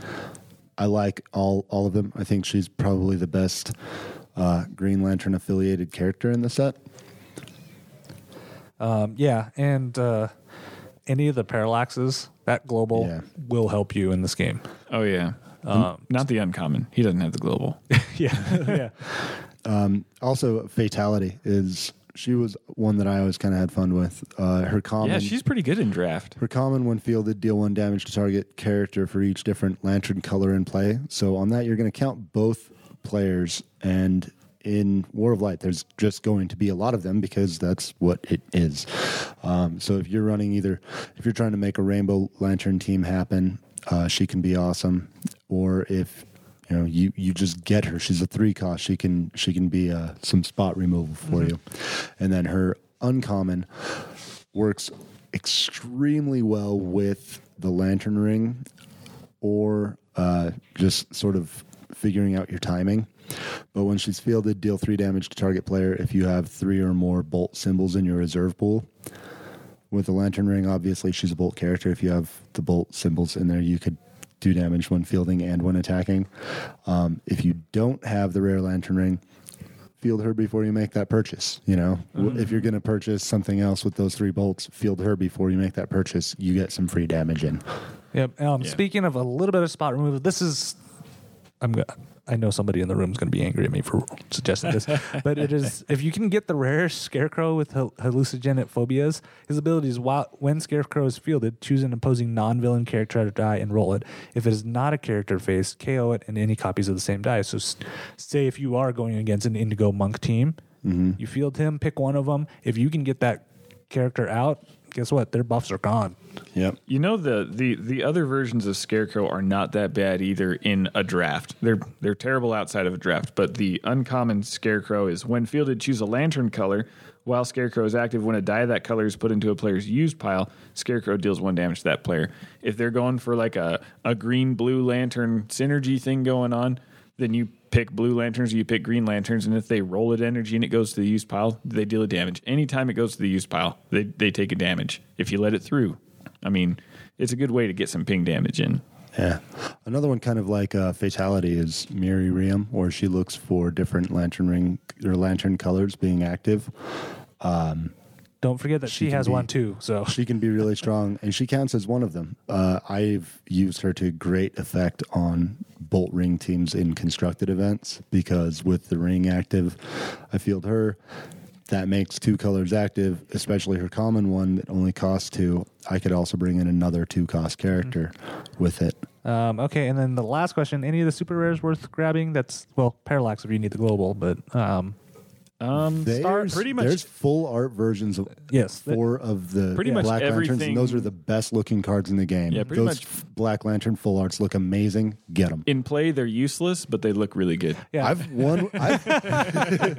I like all all of them. I think she's probably the best uh, Green Lantern affiliated character in the set. um, yeah, and uh, any of the parallaxes that global Yeah. will help you in this game. Oh yeah, Um, not the uncommon. He doesn't have the global. <laughs> yeah, yeah. Also, Fatality is she was one that I always kind of had fun with. Uh, her common, yeah, she's pretty good in draft. Her common, when fielded, deal one damage to target character for each different lantern color in play. So on that, you're going to count both players. And in War of Light, there's just going to be a lot of them because that's what it is. Um, so if you're running either, if you're trying to make a Rainbow Lantern team happen, uh, she can be awesome. Or if you know you you just get her, she's a three cost. She can she can be uh, some spot removal for you. And then her uncommon works extremely well with the lantern ring or uh, just sort of figuring out your timing. But when she's fielded, deal three damage to target player if you have three or more bolt symbols in your reserve pool. With the lantern ring, obviously she's a bolt character. If you have the bolt symbols in there, you could do damage when fielding and when attacking. Um, if you don't have the rare lantern ring, field her before you make that purchase. You know, W if you're going to purchase something else with those three bolts, field her before you make that purchase. You get some free damage in. Yep. Um, Yeah. Speaking of a little bit of spot removal, this is I'm go- I know somebody in the room is going to be angry at me for suggesting this, <laughs> but it is if you can get the rare Scarecrow with hal- hallucinogenic phobias, his ability is while, when Scarecrow is fielded, choose an opposing non-villain character to die and roll it. If it is not a character face, KO it and any copies of the same die. So, say if you are going against an Indigo Monk team, mm-hmm. you field him, pick one of them. If you can get that character out, guess what? Their buffs are gone. Yep. You know the, the the other versions of Scarecrow are not that bad either in a draft. They're they're terrible outside of a draft, but the uncommon Scarecrow is when fielded, choose a lantern color. While Scarecrow is active, when a die of that color is put into a player's used pile, Scarecrow deals one damage to that player. If they're going for like a, a green blue lantern synergy thing going on, then you pick blue lanterns or you pick green lanterns, and if they roll it energy and it goes to the used pile, they deal a damage. Anytime it goes to the used pile, they, they take a damage. If you let it through, I mean, it's a good way to get some ping damage in. Yeah. Another one kind of like uh, Fatality is Miri Riem, where she looks for different lantern ring or lantern colors being active. Don't forget that she, She has be- one too. So She can be really strong, and she counts as one of them. Uh, I've used her to great effect on bolt ring teams in constructed events because with the ring active, I field her. That makes two colors active, especially her common one that only costs two. I could also bring in another two cost character with it. Um, okay, and then the last question: Any of the super rares worth grabbing? That's well, parallax if you need the global, but um, Um, Star, There's, pretty much there's full art versions of Yes. four of the Pretty much Black Lanterns, everything- and those are the best looking cards in the game. Yeah, pretty those much- f- Black Lantern full arts look amazing. Get them. in play, they're useless, but they look really good. yeah, I've won. I've, <laughs>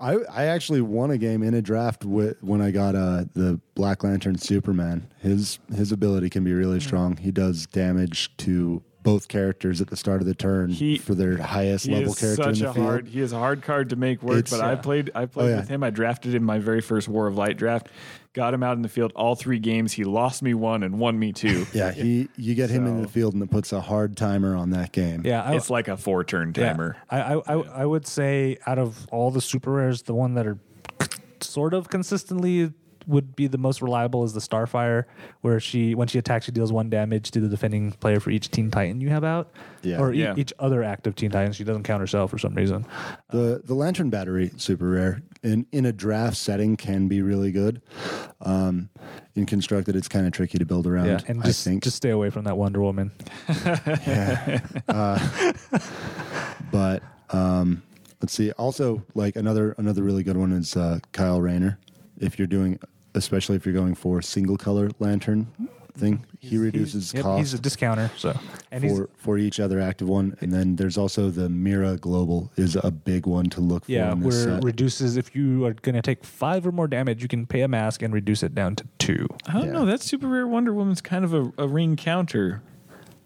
I I actually won a game in a draft with, when I got uh, the Black Lantern Superman. His his ability can be really strong. He does damage to both characters at the start of the turn He- for their highest He level is character in the a field. hard. He is a hard card to make work. It's- but I played. I oh, played Oh, yeah. with him. I drafted him my very first War of Light draft. Got him out in the field all three games. He lost me one and won me two. <laughs> yeah, he you get him in the field and it puts a hard timer on that game. yeah, I, it's like a four turn yeah. timer. I, I, I, I would say out of all the super rares, the one that are sort of consistently would be the most reliable is the Starfire, where she when she attacks, she deals one damage to the defending player for each Teen Titan you have out, Yeah. or e- each other active Teen Titan. She doesn't count herself for some reason. The the lantern battery super rare in in a draft setting can be really good. Um, in constructed, it's kind of tricky to build around. Yeah, and just I think. just stay away from that Wonder Woman. <laughs> Yeah, but um, let's see. Also, like another another really good one is uh, Kyle Rayner. If you're doing, especially if you're going for single color lantern thing, he reduces Yep, cost he's a discounter. So and he's for for each other active one. And then there's also the Mira Global is a big one to look for. Yeah, in this where set. reduces if you are going to take five or more damage, you can pay a mask and reduce it down to two. I don't Yeah. know. That super rare Wonder Woman's kind of a, a ring counter.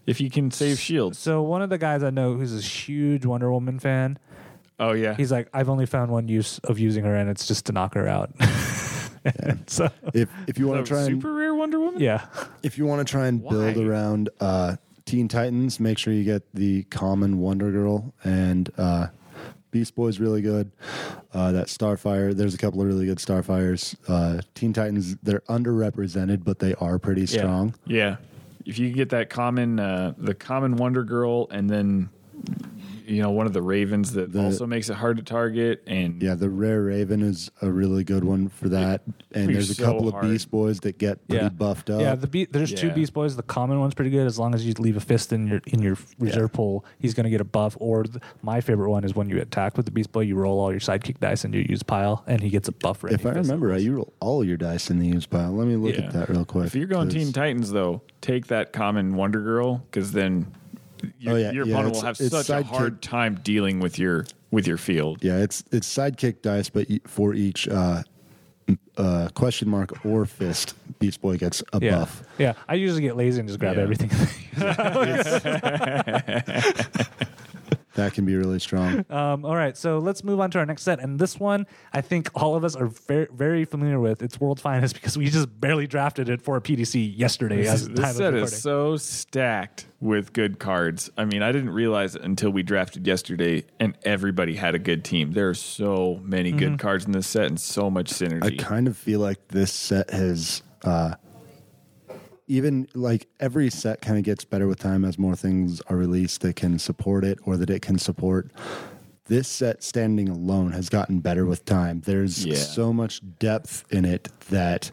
If you can save shields. So one of the guys I know who's a huge Wonder Woman fan, Oh yeah. he's like, I've only found one use of using her, and it's just to knock her out. <laughs> <laughs> so if if you want to try and super rare Wonder Woman. yeah, <laughs> if you want to try and build around uh, Teen Titans, make sure you get the common Wonder Girl and uh, Beast Boy's really good. Uh, that Starfire, there's a couple of really good Starfires. Uh, Teen Titans, they're underrepresented, but they are pretty strong. Yeah. If you get that common, uh, the common Wonder Girl, and then you know one of the Ravens that The- also makes it hard to target, and Yeah, the Rare Raven is a really good one for that. And be there's a couple hard. of Beast Boys that get pretty yeah, buffed up. Yeah, the be- there's two Beast Boys. The common one's pretty good as long as you leave a fist in your in your reserve pool. He's going to get a buff. Or th- my favorite one is when you attack with the Beast Boy, you roll all your sidekick dice and you use pile, and he gets a buff. for if I remember right, you roll all your dice in the use pile. Let me look Yeah. at that real quick. If you're going 'cause- Teen Titans, though, take that common Wonder Girl because then your, Oh, yeah. your Yeah, opponent will have it's such a hard time dealing with your with your field. Yeah, it's it's sidekick dice, but for each uh, uh, question mark or fist, Beast Boy gets a yeah, buff. yeah. I usually get lazy and just grab Yeah. everything. <laughs> <laughs> <laughs> That can be really strong. Um, all right, so let's move on to our next set, and this one I think all of us are very, very familiar with. It's World Finest <laughs> because we just barely drafted it for a PDC yesterday. As the This of set recording. is so stacked with good cards. I mean, I didn't realize it until we drafted yesterday, and everybody had a good team. There are so many Mm-hmm. good cards in this set and so much synergy. I kind of feel like this set has uh, even like every set kind of gets better with time as more things are released that can support it or that it can support. This set standing alone has gotten better with time. There's Yeah. so much depth in it that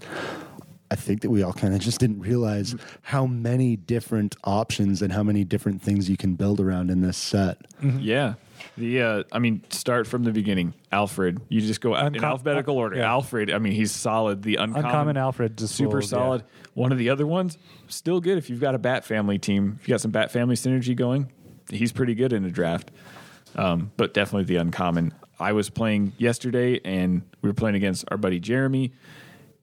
I think that we all kind of just didn't realize how many different options and how many different things you can build around in this set. Mm-hmm. Yeah. The uh, I mean, start from the beginning. Alfred. You just go in alphabetical order. yeah. Alfred. I mean, he's solid. The uncommon, Uncommon Alfred super will- yeah. solid. One of the other ones, still good if you've got a Bat Family team. If you got some Bat Family synergy going, he's pretty good in a draft. Um, but definitely the uncommon. I was playing yesterday, and we were playing against our buddy Jeremy.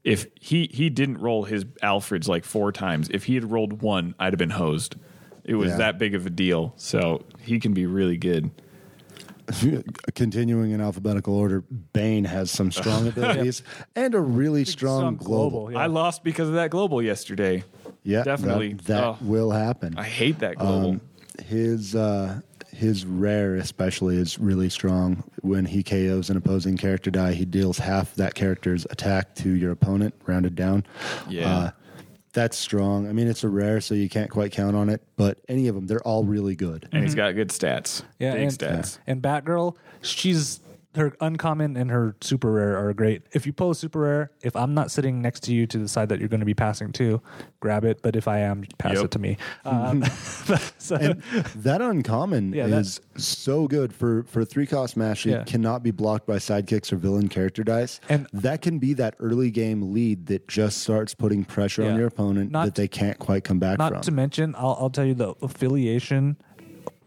If he he didn't roll his Alfreds like four times, if he had rolled one, I'd have been hosed. It was Yeah. that big of a deal. So he can be really good. Continuing in alphabetical order, Bane has some strong <laughs> abilities and a really strong, global. global, yeah. I lost because of that global yesterday. Yeah, Definitely. That, that Oh. will happen. I hate that global. Um, his uh, his rare especially is really strong. When he KOs an opposing character die, he deals half that character's attack to your opponent, rounded down. Yeah. Uh, that's strong. I mean, it's a rare, so you can't quite count on it. But any of them, they're all really good. and he's mhm. got good stats. Yeah, Big and, stats. and Batgirl, she's her uncommon and her super rare are great. If you pull a super rare, if I'm not sitting next to you to the side that you're going to be passing to, grab it. But if I am, pass Yep. it to me. <laughs> Um, <laughs> so, And that uncommon Yeah, that- is so good for for three cost mastery. Yeah. Cannot be blocked by sidekicks or villain character dice, And- that can be that early game lead that just starts putting pressure on your opponent Not- that they can't quite come back from. not from. to mention, I'll, I'll tell you the affiliation.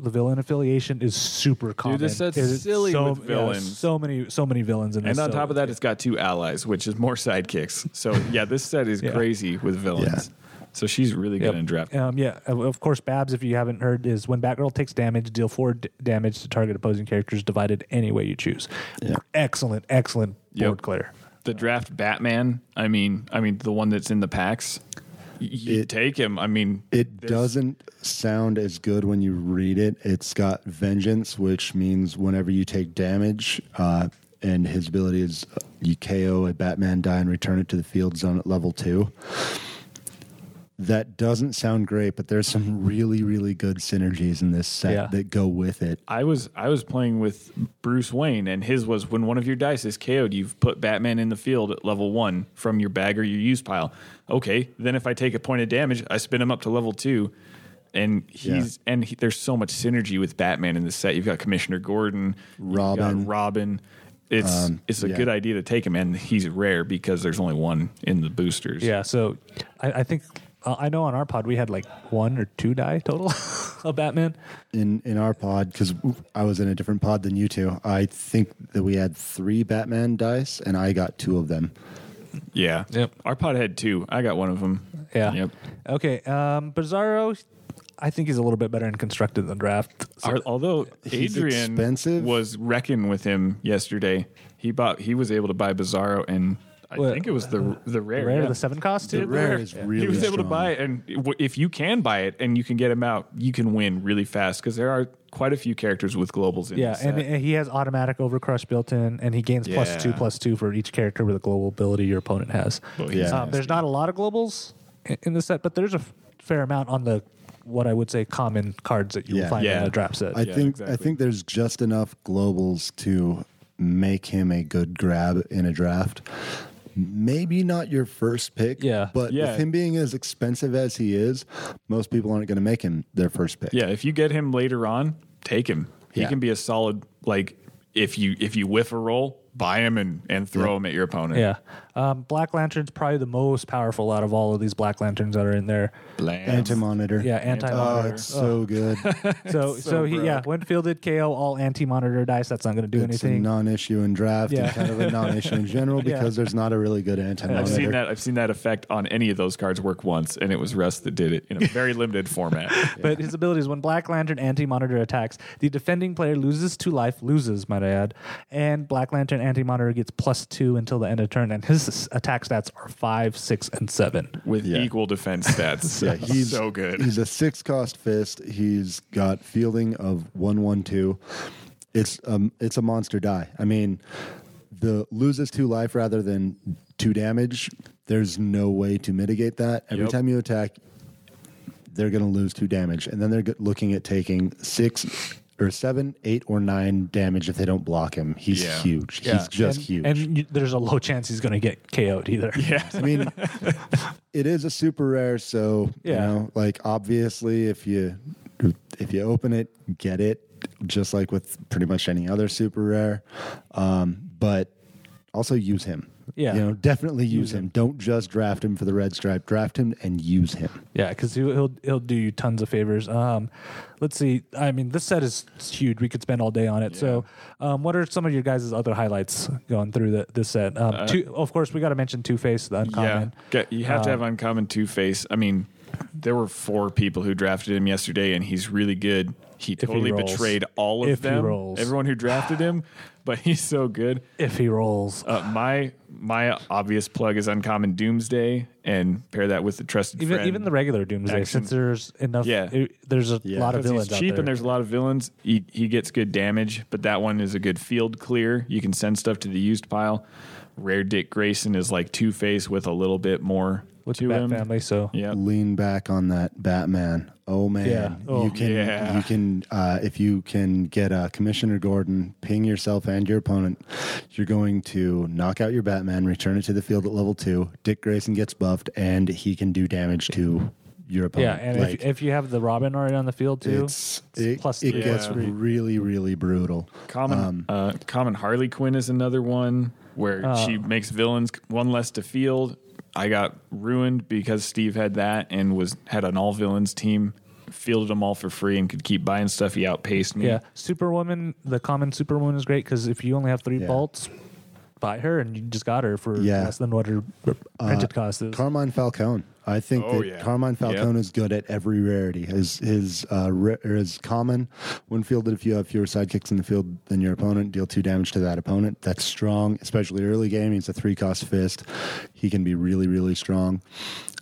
The villain affiliation is super common. Dude, this set's It is silly so, with yeah, villains. so many, so many villains in this. And on so- top of that, it's got two allies, which is more sidekicks. So <laughs> yeah, this set is Yeah. crazy with villains. So she's really good Yep. in draft. Um, yeah, of- of course, Babs, if you haven't heard, is when Batgirl takes damage, deal four d- damage to target opposing characters divided any way you choose. Yeah. Excellent, excellent Yep. board clear. The draft Batman. I mean, I mean the one that's in the packs. You It- take him. I mean, It there's- doesn't sound as good when you read it. It's got vengeance, which means whenever you take damage, uh, and his ability is uh, you KO a Batman die and return it to the field zone at level two. That doesn't sound great, but there's some really, really good synergies in this set Yeah. that go with it. I was I was playing with Bruce Wayne, and his was when one of your dice is KO'd, you've put Batman in the field at level one from your bag or your use pile. Okay, then if I take a point of damage, I spin him up to level two, and he's and he, there's so much synergy with Batman in this set. You've got Commissioner Gordon, you've got Robin. Robin. It's um, it's a yeah. good idea to take him, and he's rare because there's only one in the boosters. Yeah, so I, I think uh, I know on our pod we had like one or two die total <laughs> of Batman. in in our pod because I was in a different pod than you two. I think that we had three Batman dice, and I got two of them. yeah. Yep. Our pod had two. I got one of them. Yeah. Yep. Okay. Um, Bizarro, I think he's a little bit better in constructed than draft. So- Ar- although He's Adrian expensive. was wrecking with him yesterday, he bought he was able to buy Bizarro, and I What? think it was the the rare, rare, yeah. the seven cost too. The rare Rare. is he really was able to strong. buy it, and w- if you can buy it and you can get him out, you can win really fast because there are quite a few characters with globals in. Yeah, this and, set. and he has automatic overcrush built in, and he gains plus Yeah. two plus two for each character with a global ability your opponent has. Well, he's Yeah. Um, there's not a lot of globals in, in the set, but there's a f- fair amount on the what I would say common cards that you Yeah. will find in Yeah. a draft set. I Yeah, think exactly. I think there's just enough globals to make him a good grab in a draft. Maybe not your first pick, Yeah. but Yeah. with him being as expensive as he is, most people aren't going to make him their first pick. yeah, if you get him later on, take him. He Yeah. can be a solid like if you if you whiff a roll, buy him and and throw Yeah. him at your opponent. yeah, um, Black Lantern's probably the most powerful out of all of these Black Lanterns that are in there. Anti monitor. Yeah, anti monitor. Oh, it's so good. <laughs> so, so, he, yeah, when fielded KO all anti monitor dice, that's not going to do it's a anything. non-issue in draft Yeah. and kind of a non-issue in general <laughs> Yeah. because there's not a really good anti-monitor. I've seen that. I've seen that effect on any of those cards work once, and it was Russ that did it in a <laughs> very limited format. But his ability is when Black Lantern anti monitor attacks, the defending player loses two life, loses, might I add, and Black Lantern anti monitor gets plus two until the end of turn, and his attack stats are five, six, and seven. with Yeah. equal defense <laughs> stats. Yeah, <laughs> he's so good. He's a six cost fist. He's got fielding of one one two. It's um it's a monster die. I mean, the loses two life rather than two damage. there's no way to mitigate that. Every Yep. time you attack, they're going to lose two damage, and then they're go- looking at taking six or seven, eight, or nine damage if they don't block him. He's Yeah. huge. He's just and, huge. And you, there's a low chance he's going to get KO'd either. <laughs> Yeah. I mean, it is a super rare, so you Yeah. know, like obviously, if you if you open it, get it, just like with pretty much any other super rare. Um, but also use him. Yeah. you know, definitely use, him. Don't just draft him for the red stripe. Draft him and use him. Yeah, because he'll, he'll he'll do you tons of favors. Um, let's see. I mean, this set is huge. We could spend all day on it. So, um, what are some of your guys' other highlights going through the this set? Um, two, of course, we got to mention Two Face, the uncommon. Yeah, you have to have uncommon Two Face. I mean, there were four people who drafted him yesterday, and he's really good. He he totally rolls. betrayed all of If them, everyone who drafted him, <laughs> but he's so good. If he rolls, Uh, my my obvious plug is uncommon Doomsday, and pair that with the trusted even friend. even the regular Doomsday, Action. since there's enough. Yeah. it- there's a Yeah. lot of villains he's out cheap there. and there's a lot of villains. He he gets good damage, but that one is a good field clear. You can send stuff to the used pile. Rare Dick Grayson is like Two Face with a little bit more with to Bat him. family. So Yeah, Lean back on that Batman. Oh man, Yeah. Oh, you can yeah. you can uh, if you can get uh, Commissioner Gordon, ping yourself and your opponent. You're going to knock out your Batman, return it to the field at level two. Dick Grayson gets buffed, and he can do damage to your opponent. yeah, and like, if, if you have the Robin already on the field too, it's it, plus it three, gets Yeah. really really brutal. Common Um, uh, Common Harley Quinn is another one where Uh. she makes villains one less to field. I got ruined because Steve had that and was had an all villains team, fielded them all for free and could keep buying stuff. He outpaced me. yeah, Superwoman, the common Superwoman is great because if you only have three Yeah. bolts, buy her and you just got her for Yeah. less than what her printed cost is. Carmine Falcone. I think Oh, that yeah. Carmine Falcone Yep. is good at every rarity. His his uh, ra- or his common when fielded, if you have fewer sidekicks in the field than your opponent, deal two damage to that opponent. That's strong, especially early game. He's a three cost fist. He can be really really strong.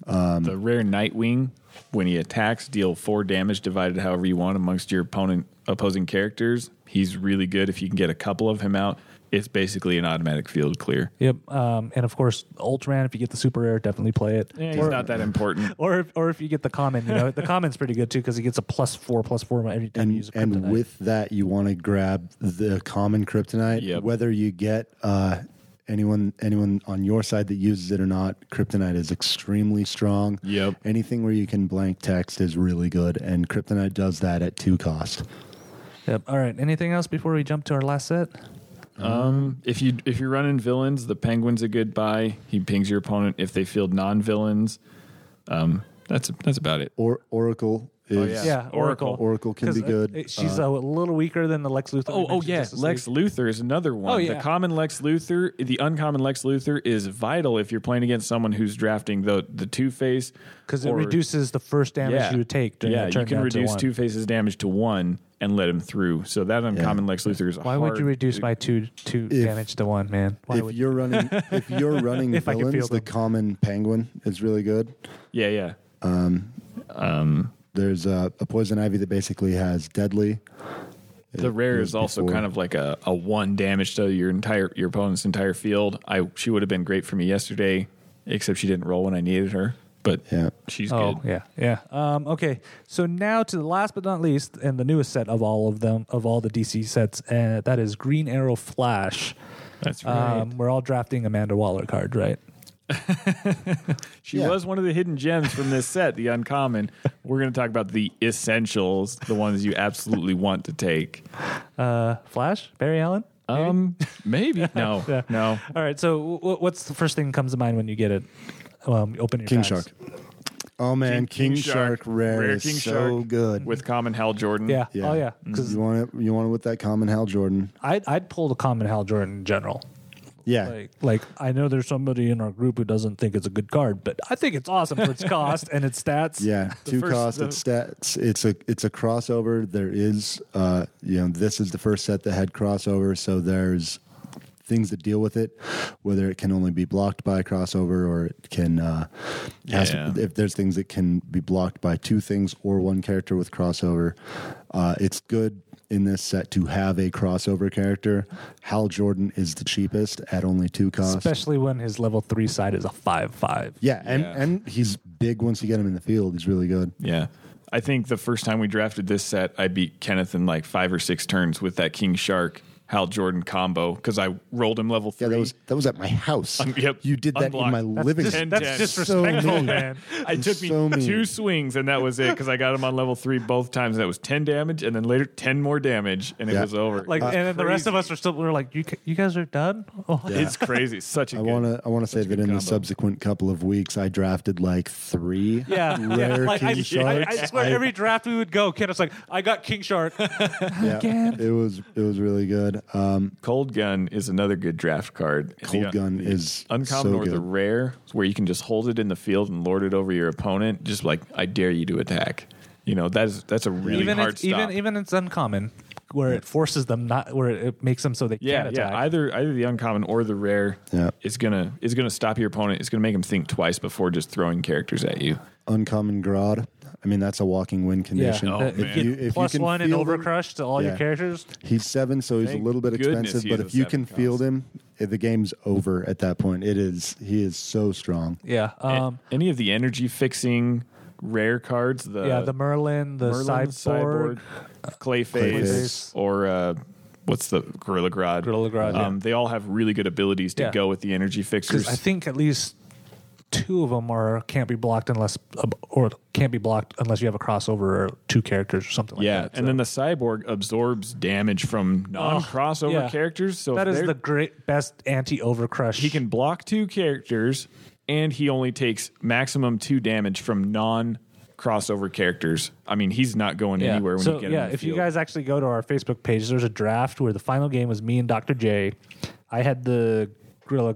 The rare Nightwing, when he attacks, deal four damage divided however you want amongst your opponent opposing characters. He's really good if you can get a couple of him out. It's basically an automatic field clear. Yep, um, and of course Ultraman. If you get the super rare, definitely play it. Yeah, he's or, not that important. <laughs> or if, or if you get the common, you know the common's pretty good too because he gets a plus four plus four every time you use And a and kryptonite. with that, you want to grab the common kryptonite. Yep. Whether you get uh, anyone anyone on your side that uses it or not, kryptonite is extremely strong. Yep. Anything where you can blank text is really good, and kryptonite does that at two cost. Yep. All right. Anything else before we jump to our last set? Um, if you if you're running villains, the penguin's a good buy. He pings your opponent if they field non villains. Um, that's that's about it. Or Oracle is Oh, yeah. Yeah, Oracle. Oracle can 'Cause, be uh, good. it- she's Uh, a little weaker than the Lex Luthor. we Oh, oh mentioned yeah, just this Lex week. Luthor is another one. Oh, yeah. The common Lex Luthor, the uncommon Lex Luthor is vital if you're playing against someone who's drafting the the Two Face because it reduces the first damage you would take. During yeah, the turn you can down to reduce one. Two Face's damage to one and let him through. So that uncommon Lex Luthor is. Why would you reduce my two two If- damage to one, man? Why if would you're running <laughs> if you're running <laughs> If I can feel villains, the common penguin is really good. Yeah, yeah. Um, um, There's a, a poison ivy that basically has deadly. The It rare is also before. kind of like a, a one damage to your entire your opponent's entire field. I she would have been great for me yesterday, except she didn't roll when I needed her. But Yeah. she's Oh good. yeah, yeah. Um, okay, so now to the last but not least, and the newest set of all of them, of all the DC sets, and that is Green Arrow Flash. That's right. Um, we're all drafting Amanda Waller card, right? <laughs> she yeah. was one of the hidden gems from this set, the uncommon. We're going to talk about the essentials, the ones you absolutely want to take. Uh, Flash, Barry Allen. Um, maybe <laughs> no, Yeah. no. All right. So, w- w- what's the first thing that comes to mind when you get it? Um, open your King packs. Shark. Oh man, King, Shark, rare, Rare is King so Shark good. with common Hal Jordan. Yeah. Yeah. Oh yeah. Because you want it, you want it with that common Hal Jordan. I'd I'd pull the common Hal Jordan in general. Yeah, Like like I know there's somebody in our group who doesn't think it's a good card, but I think it's awesome for its <laughs> cost and its stats. yeah. Two first- cost, the- it's stats. It's a it's a crossover. There is, uh, you know, this is the first set that had crossover. So there's things that deal with it, whether it can only be blocked by a crossover or it can uh, has Yeah. if there's things that can be blocked by two things or one character with crossover. Uh, it's good in this set to have a crossover character. Hal Jordan is the cheapest at only two costs. Especially when his level three side is a five five. yeah, and Yeah. and he's big once you get him in the field. He's really good. Yeah. I think the first time we drafted this set, I beat Kenneth in like five or six turns with that King Shark Hal Jordan combo because I rolled him level three. Yeah, that was that was at my house. Un- yep, you did that unblocked. in my That's living dis- room. that's 10-10. disrespectful, So man. it took me so mean. two swings and that was it because I got him on level three both times. That was ten damage, and then later ten more damage, and it Yeah. was over. Like, and then the rest of us are still. We're like, you, you guys are done. <laughs> Oh, it's crazy. Such a I good. want to I want to say that good in the subsequent couple of weeks, I drafted like three Yeah, <laughs> yeah. rare Like, I, king I, sharks. I swear, every draft we would go, Kenneth's like, I got King Shark. yeah, <laughs> Again. it was it was really good. Um, Cold Gun is another good draft card. Cold The- Gun the is uncommon so or the rare, where you can just hold it in the field and lord it over your opponent. Just like I dare you to attack. You know that is that's a really even hard it's, stop. even even it's uncommon, where it forces them not, where it makes them so they yeah, can't yeah. Either either the uncommon or the rare Yeah. is gonna is gonna stop your opponent. It's gonna make them think twice before just throwing characters at you. uncommon Grodd. I mean, that's a walking win yeah, condition. Oh, That- man. If you if plus you can one and field him- overcrush to all your characters. He's seven, so he's Thank a little bit expensive. But if you seven can field him, eh, the game's over at that point. It is. He is so strong. Yeah, um, Any of the energy fixing rare cards, the yeah, the Merlyn, the Merlyn, sideboard, Clayface, Clayface. or uh, what's the Gorilla Grodd? Gorilla Grodd, Um, They all have really good abilities to Yeah. go with the energy fixers. I think at least two of them are can't be blocked unless or can't be blocked unless you have a crossover or two characters or something like yeah, that. Yeah, and then the cyborg absorbs damage from non-crossover yeah. characters. So that is the great best anti overcrush. he can block two characters, and he only takes maximum two damage from non-crossover characters. I mean, he's not going Yeah. anywhere when so, you get yeah, him. in the if you guys actually go to our Facebook page, there's a draft where the final game was me and Dr. J. I had the Gorilla.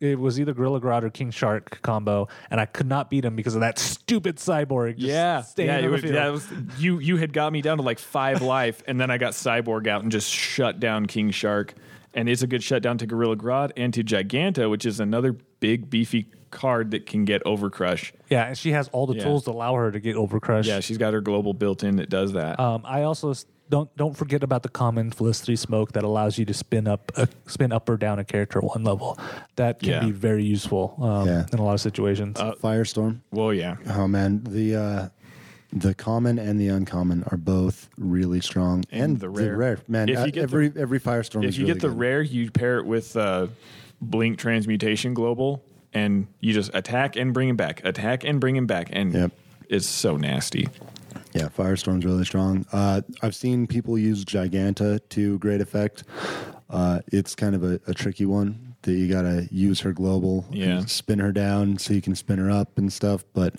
It was either Gorilla Grodd or King Shark combo, and I could not beat him because of that stupid cyborg. Just Yeah, staying yeah, on it the was, field. was, you you had got me down to like five <laughs> life, and then I got Cyborg out and just shut down King Shark, and it's a good shutdown to Gorilla Grodd and to Giganta, which is another big beefy card that can get Overcrush. Yeah, and she has all the Yeah. tools to allow her to get Overcrush. Yeah, she's got her global built in that does that. Um, I also don't don't forget about the common Felicity Smoak that allows you to spin up a, spin up or down a character one level. That can Yeah. be very useful um, Yeah. in a lot of situations. Firestorm. well, yeah, Oh man, the uh, the common and the uncommon are both really strong, And the rare. Man, If you uh, get the- every every firestorm. if is you really get the good. rare, you pair it with uh, Blink Transmutation Global, and you just attack and bring him back, attack and bring him back, and Yep. it's so nasty. Yeah, Firestorm's really strong. Uh, I've seen people use Giganta to great effect. Uh, it's kind of a, a tricky one that you got to use her global, and Yeah. spin her down so you can spin her up and stuff. But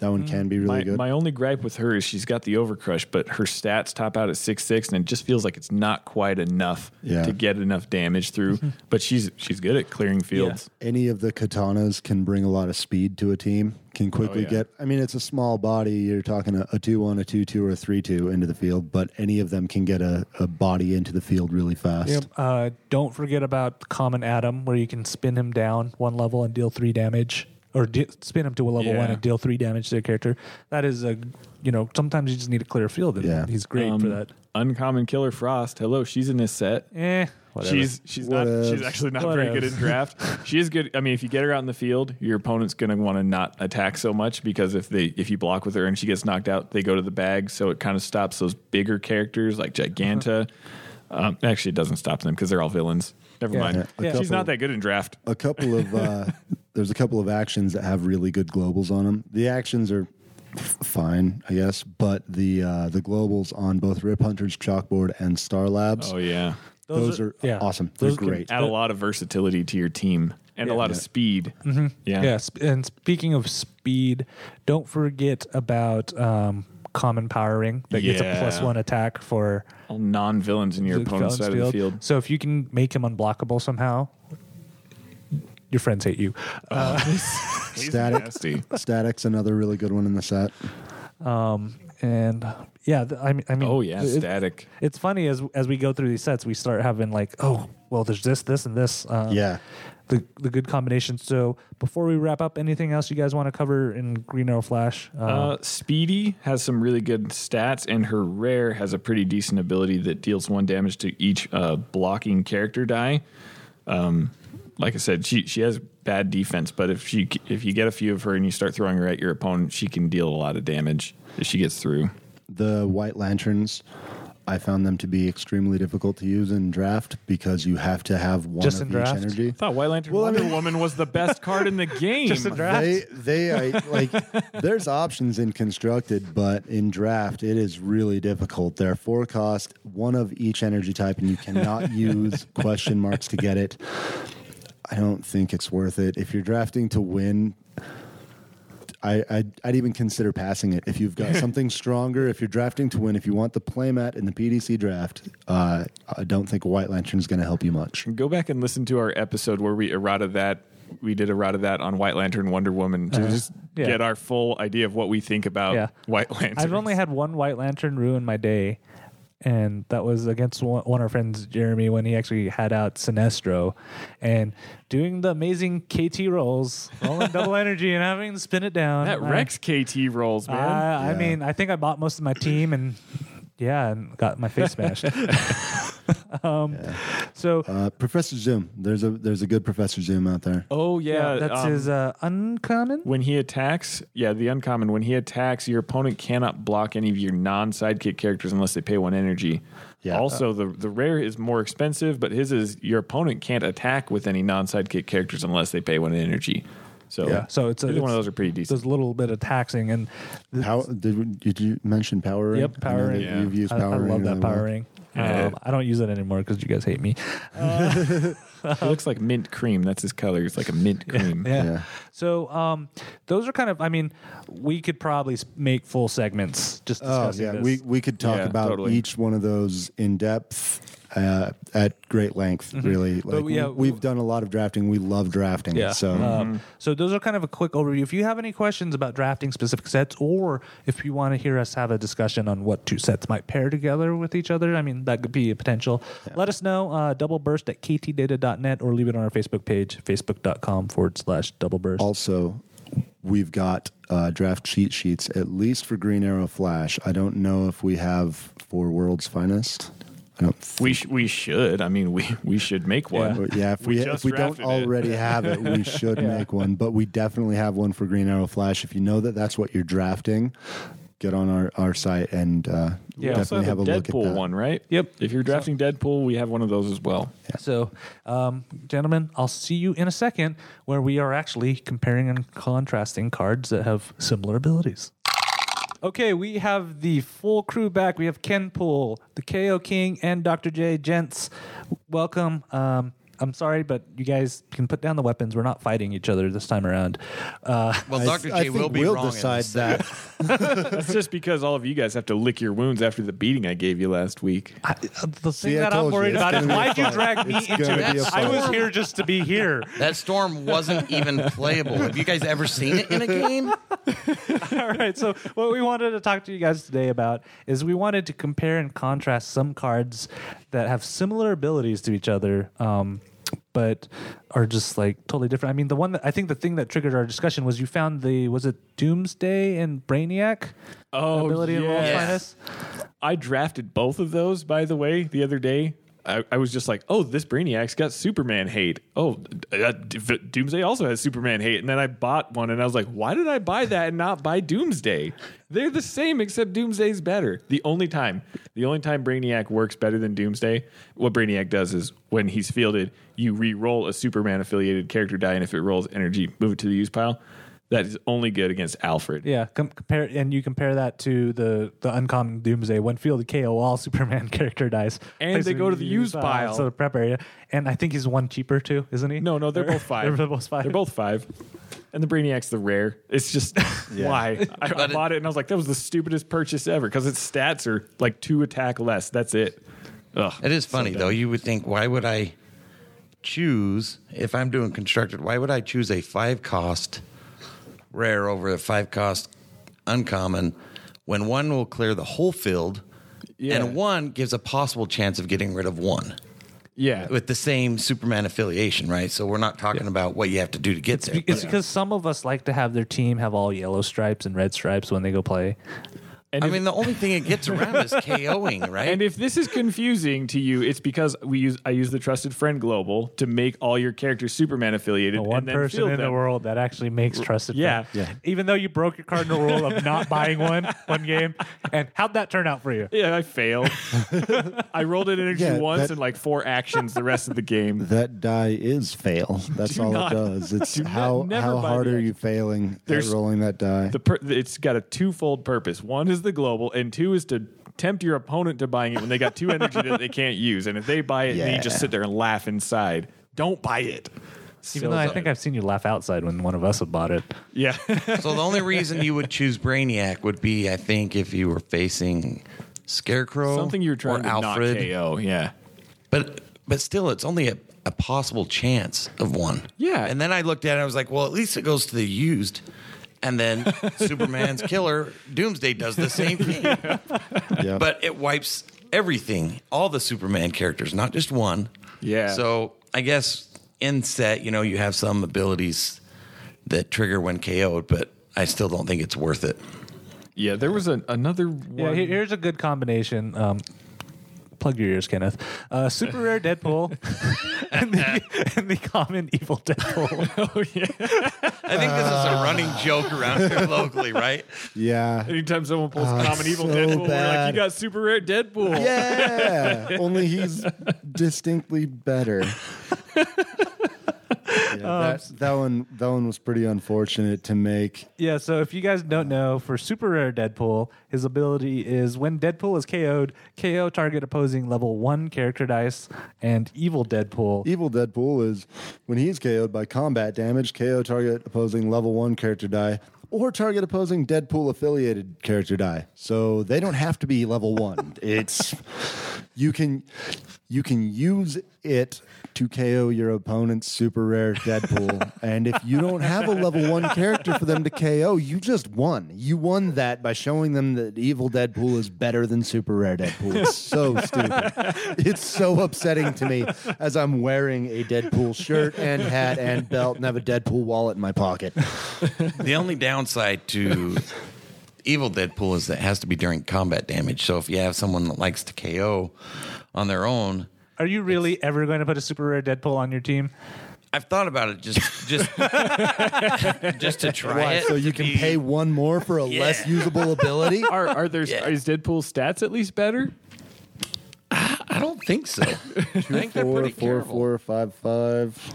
that one can be really my, good. my only gripe with her is she's got the overcrush, but her stats top out at six six, and it just feels like it's not quite enough Yeah. to get enough damage through. <laughs> but she's she's good at clearing fields. Any of the katanas can bring a lot of speed to a team. Can quickly Oh, yeah. get. I mean, it's a small body. You're talking a, a two one, a two two, or a three two into the field. But any of them can get a, a body into the field really fast. Yep. Uh, don't forget about common Atom, where you can spin him down one level and deal three damage, or de- spin him to a level Yeah. one and deal three damage to a character. That is a, you know, sometimes you just need a clear field. And Yeah. he's great Um, for that. Uncommon Killer Frost. Hello, she's in this set. Eh, whatever. She's she's not Whatevs. she's actually not very good Whatevs. in draft. <laughs> she is good. I mean, if you get her out in the field, your opponent's going to want to not attack so much because if they if you block with her and she gets knocked out, they go to the bag. So it kind of stops those bigger characters like Giganta. Um, actually, it doesn't stop them because they're all villains. Never Yeah. mind. Yeah. A She's couple- not that good in draft. a couple of uh, <laughs> there's a couple of actions that have really good globals on them. The actions are f- fine, I guess, but the uh, the globals on both Rip Hunter's chalkboard and Star Labs, Oh yeah, those, Those are, are- yeah. awesome. They're Those can great. add a lot of versatility to your team and a lot of speed. Yeah. Yeah, and speaking of speed, don't forget about um, common power ring that gets a plus one attack for all non-villains in your opponent's villain's side of the field. So if you can make him unblockable somehow, your friends hate you. <laughs> <laughs> He's Static. nasty. Static's another really good one in the set. Um, and yeah, th- I mean, I mean, Oh yeah, it- static. it's funny as as we go through these sets, we start having like, oh, well, there's this, this, and this. Um, Yeah. the the good combinations. So before we wrap up, anything else you guys want to cover in Green Arrow Flash? Uh, Speedy has some really good stats, and her rare has a pretty decent ability that deals one damage to each uh, blocking character die. Um, like I said, she she has bad defense, but if she if you get a few of her and you start throwing her at your opponent, she can deal a lot of damage if she gets through. The White Lanterns, I found them to be extremely difficult to use in draft because you have to have one Just of in each draft? energy. I thought White Lantern Well, I Wonder mean- Woman was the best card in the <laughs> game. Just in draft. They they I, like <laughs> there's options in constructed, but in draft it is really difficult. They're four cost, one of each energy type, and you cannot <laughs> use question marks to get it. I don't think it's worth it. If you're drafting to win, I, I'd, I'd even consider passing it. If you've got <laughs> something stronger, if you're drafting to win, if you want the playmat in the PDC draft, uh, I don't think White Lantern is going to help you much. Go back and listen to our episode where we errata that. We did errata that on White Lantern Wonder Woman to just yeah. get our full idea of what we think about Yeah. White Lantern. I've only had one White Lantern ruin my day, and that was against one, one of our friends, Jeremy, when he actually had out Sinestro, and doing the amazing KT rolls, rolling double <laughs> energy, and having to spin it down. that I- Rex KT rolls, man. I, I Yeah. mean, I think I bought most of my team, and yeah, and got my face smashed. <laughs> um, So Uh, Professor Zoom, there's a there's a good Professor Zoom out there. oh yeah, yeah, that's um, his uh, uncommon. When he attacks, yeah, the uncommon. When he attacks, your opponent cannot block any of your non-sidekick characters unless they pay one energy. Yeah. Also, the the rare is more expensive, but his is your opponent can't attack with any non-sidekick characters unless they pay one energy. So Yeah, so it's a, either one of those are pretty decent. There's a little bit of taxing, and How did, did you mention Power Ring? Yep, Power Ring. Yeah. You've used I, Power I Ring. love that power ring. Yeah. Um, I don't use it anymore because you guys hate me. <laughs> It looks like mint cream. That's his color. It's like a mint cream. Yeah. Yeah. So um, those are kind of. I mean, we could probably make full segments just Discussing Oh yeah, this. we we could talk Yeah, about totally. each one of those in depth uh, at great length. Really, like Mm-hmm. yeah, we, have done a lot of drafting. We love drafting. Yeah. So Um, so those are kind of a quick overview. If you have any questions about drafting specific sets, or if you want to hear us have a discussion on what two sets might pair together with each other, I mean that could be a potential. Let us know. Uh, double burst at ktdata.net or leave it on our Facebook page, facebook.com forward slash double burst. also, we've got uh, draft cheat sheets at least for Green Arrow Flash. I don't know if we have for World's Finest. I don't. Think, We sh- we should. I mean, we we should make one. yeah, if We we, if we don't drafted it. already have it, we <laughs> should make one. But we definitely have one for Green Arrow Flash. If you know that that's what you're drafting, get on our, our site and uh, We also definitely have have a a look at Deadpool that. one, right? Yep. If you're drafting Deadpool, we have one of those as well. So, um, gentlemen, I'll see you in a second where we are actually comparing and contrasting cards that have similar abilities. Okay, we have the full crew back. We have Ken Pool, the KO King, and Dr. J. Gents, welcome. Um, I'm sorry, but you guys can put down the weapons. We're not fighting each other this time around. Uh, Well, Dr. I J think will be we'll wrong. in decide this. that. <laughs> That's just because all of you guys have to lick your wounds after the beating I gave you last week. I, uh, the thing I that I'm told you, worried it's about is gonna be a why'd you fight. drag me It's into gonna be a this? I was fight. here just to be here. <laughs> That storm wasn't even playable. Have you guys ever seen it in a game? <laughs> All right. So what we wanted to talk to you guys today about is we wanted to compare and contrast some cards that have similar abilities to each other, um, but are just like totally different. I mean, the one that I think the thing that triggered our discussion was you found the was it Doomsday and Brainiac Oh, ability in World's yes. Finest. I drafted both of those, by the way, the other day. I, I was just like, oh, this Brainiac's got Superman hate. Oh, uh, Doomsday also has Superman hate. And then I bought one and I was like, why did I buy that and not buy Doomsday? They're the same, except Doomsday's better. The only time, the only time Brainiac works better than Doomsday, what Brainiac does is when he's fielded, you re roll a Superman affiliated character die, and if it rolls energy, move it to the use pile. That is only good against Alfred. Yeah, com- compare and you compare that to the the uncommon Doomsday when field KO all <laughs> Superman character dies, And they go to the use uh, pile. so the prep area, and I think he's one cheaper too, isn't he? No, no, they're both <laughs> five. They're both five. They're both five. And the Brainiac's the rare. It's just <laughs> why I, I bought it and I was like, that was the stupidest purchase ever because its stats are like two attack less. That's it. Ugh. It is funny though. You would think, why would I choose if I'm doing constructed? Why would I choose a five cost rare over a five cost uncommon when one will clear the whole field, Yeah. and one gives a possible chance of getting rid of one Yeah. with the same Superman affiliation, right? So we're not talking about what you have to do to get there. It's because some of us like to have their team have all yellow stripes and red stripes when they go play. And I if- mean, the only thing it gets around is <laughs> KOing, right? And if this is confusing to you, it's because we use I use the trusted friend global to make all your characters Superman affiliated. The one and then person field in the world that actually makes trusted. Yeah. friend. Even though you broke your cardinal rule of not <laughs> buying one one game, and how'd that turn out for you? Yeah, I failed. I rolled an energy Yeah, once that- and like four actions the rest of the game. That die is fail. <laughs> That's Do all not- it does. It's do not- how never how hard are you failing There's- at rolling that die? The per- it's got a twofold purpose. One is the global, and two is to tempt your opponent to buying it when they got two energy that they can't use. And if they buy it, then you just sit there and laugh inside. Don't buy it. Even though I think I've seen you laugh outside when one of us had bought it. yeah. <laughs> so the only reason you would choose Brainiac would be, I think, if you were facing Scarecrow, Something you're trying or to Alfred. not KO. Yeah. But but still, it's only a, a possible chance of one. Yeah. And then I looked at it. I was like, well, at least it goes to the used. And then <laughs> Superman's killer Doomsday does the same thing, yeah. but it wipes everything, all the Superman characters, not just one. Yeah. So I guess in set, you know, you have some abilities that trigger when KO'd, but I still don't think it's worth it. Yeah. There was a, another one. Yeah, here's a good combination. Um, plug your ears, Kenneth. Uh, super rare Deadpool <laughs> and, the, and the common evil Deadpool. <laughs> oh, yeah. I think this is a running joke around here locally, right? yeah. Anytime someone pulls Oh, common evil so Deadpool, we're like, bad. you got super rare Deadpool. Yeah. Only he's distinctly better. <laughs> Yeah, um, that, that one that one was pretty unfortunate to make. Yeah, so if you guys don't know, for super rare Deadpool, his ability is when Deadpool is KO'd, KO target opposing level one character dice, and evil Deadpool. Evil Deadpool is when he's KO'd by combat damage, KO target opposing level one character die, or target opposing Deadpool affiliated character die. So they don't have to be level one. It's you can you can use it to KO your opponent's super rare Deadpool. <laughs> and if you don't have a level one character for them to KO, you just won. You won that by showing them that evil Deadpool is better than super rare Deadpool. It's so <laughs> stupid. It's so upsetting to me as I'm wearing a Deadpool shirt and hat and belt and have a Deadpool wallet in my pocket. The only downside to evil Deadpool is that it has to be during combat damage. So if you have someone that likes to KO on their own, Are you really ever going to put a super rare Deadpool on your team? I've thought about it just just <laughs> just to try Why? it. So you can be- pay one more for a less usable ability? <laughs> Are, are there Yeah. is Deadpool's stats at least better? I don't think so. I think they're Four, pretty four, careful. four, five, five.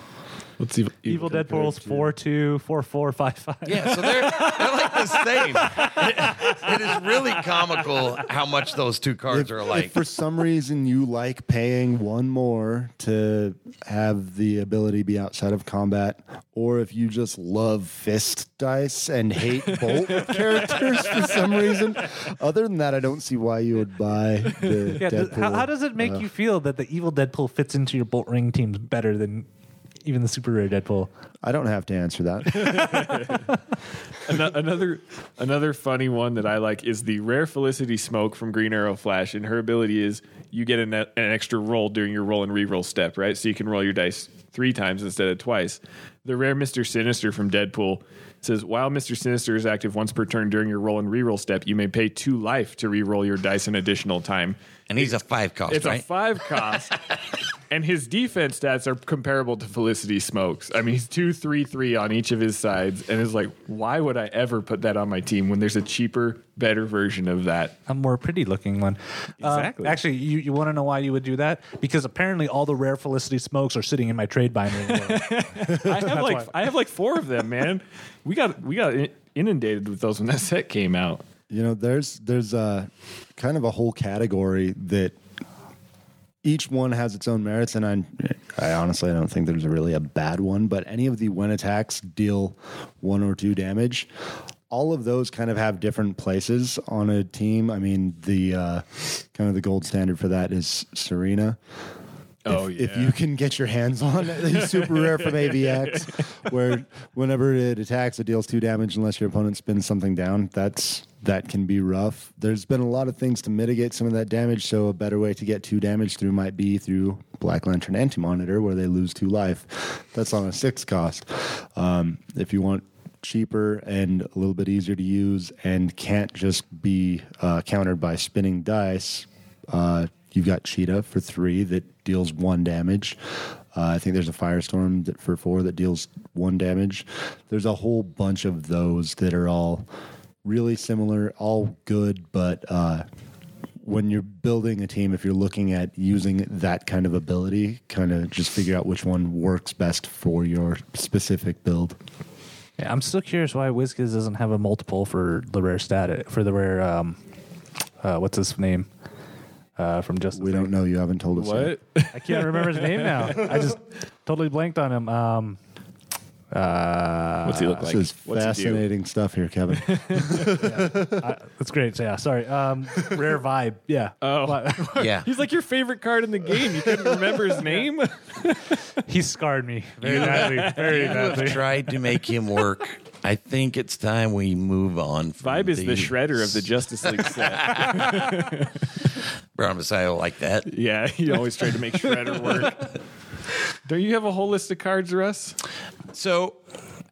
What's evil? Evil Deadpool's four two four four five five. Yeah, so they're they're like the same. It- <laughs> it is really comical how much those two cards If, are if alike. for some reason you like paying one more to have the ability be outside of combat, or if you just love fist dice and hate bolt <laughs> characters for some reason, other than that, I don't see why you would buy the Yeah, does, Deadpool. how, how does it make uh, you feel that the evil Deadpool fits into your Bolt Ring teams better than even the super rare Deadpool? I don't have to answer that. <laughs> <laughs> Another another funny one that I like is the rare Felicity Smoak from Green Arrow Flash, and her ability is you get an, an extra roll during your roll and reroll step, right? So you can roll your dice three times instead of twice. The rare Mister Sinister from Deadpool says while Mister Sinister is active once per turn during your roll and reroll step, you may pay two life to reroll your dice an additional time. And he's a five cost, It's right? a five cost. <laughs> and his defense stats are comparable to Felicity Smoak's. I mean, he's two, three, three on each of his sides. And it's like, why would I ever put that on my team when there's a cheaper, better version of that? a more pretty looking one. Uh, Exactly. actually, you, you want to know why you would do that? Because apparently all the rare Felicity Smoaks are sitting in my trade binder. <laughs> I have like I have like four of them, man. We got we got inundated with those when that set came out. You know, there's there's a kind of a whole category that each one has its own merits, and I, I honestly I don't think there's really a bad one. But any of the when attacks deal one or two damage, all of those kind of have different places on a team. I mean, the uh, kind of the gold standard for that is Serena. Oh, if, if you can get your hands on it, it's super rare from AVX, <laughs> where whenever it attacks, it deals two damage unless your opponent spins something down. That's that can be rough. There's been a lot of things to mitigate some of that damage. So a better way to get two damage through might be through Black Lantern Anti Monitor, where they lose two life. That's on a six cost. Um, if you want cheaper and a little bit easier to use and can't just be uh, countered by spinning dice, uh, you've got Cheetah for three that deals one damage. Uh, I think there's a Firestorm that for four that deals one damage. There's a whole bunch of those that are all really similar, all good, but uh, when you're building a team, if you're looking at using that kind of ability, kind of just figure out which one works best for your specific build. Yeah, I'm still curious why WizKids doesn't have a multiple for the rare stat for the rare. Um, uh, what's his name? Uh, from Justice. We don't know. You haven't told us. yet. What? I can't remember his name now. I just totally blanked on him. Um, uh, What's he look like? This is What's he do? fascinating stuff here, Kevin. <laughs> I- that's great. So, yeah, sorry. Um, rare vibe. Yeah. Oh. But- <laughs> Yeah. He's like your favorite card in the game. You couldn't remember his <laughs> name? he scarred me very badly. Very You have badly. tried to make him work. I think it's time we move on. From Vibe is the the shredder of the Justice League set. Brown Messiah like that. yeah, he always tried to make Shredder work. Don't you have a whole list of cards, Russ? So,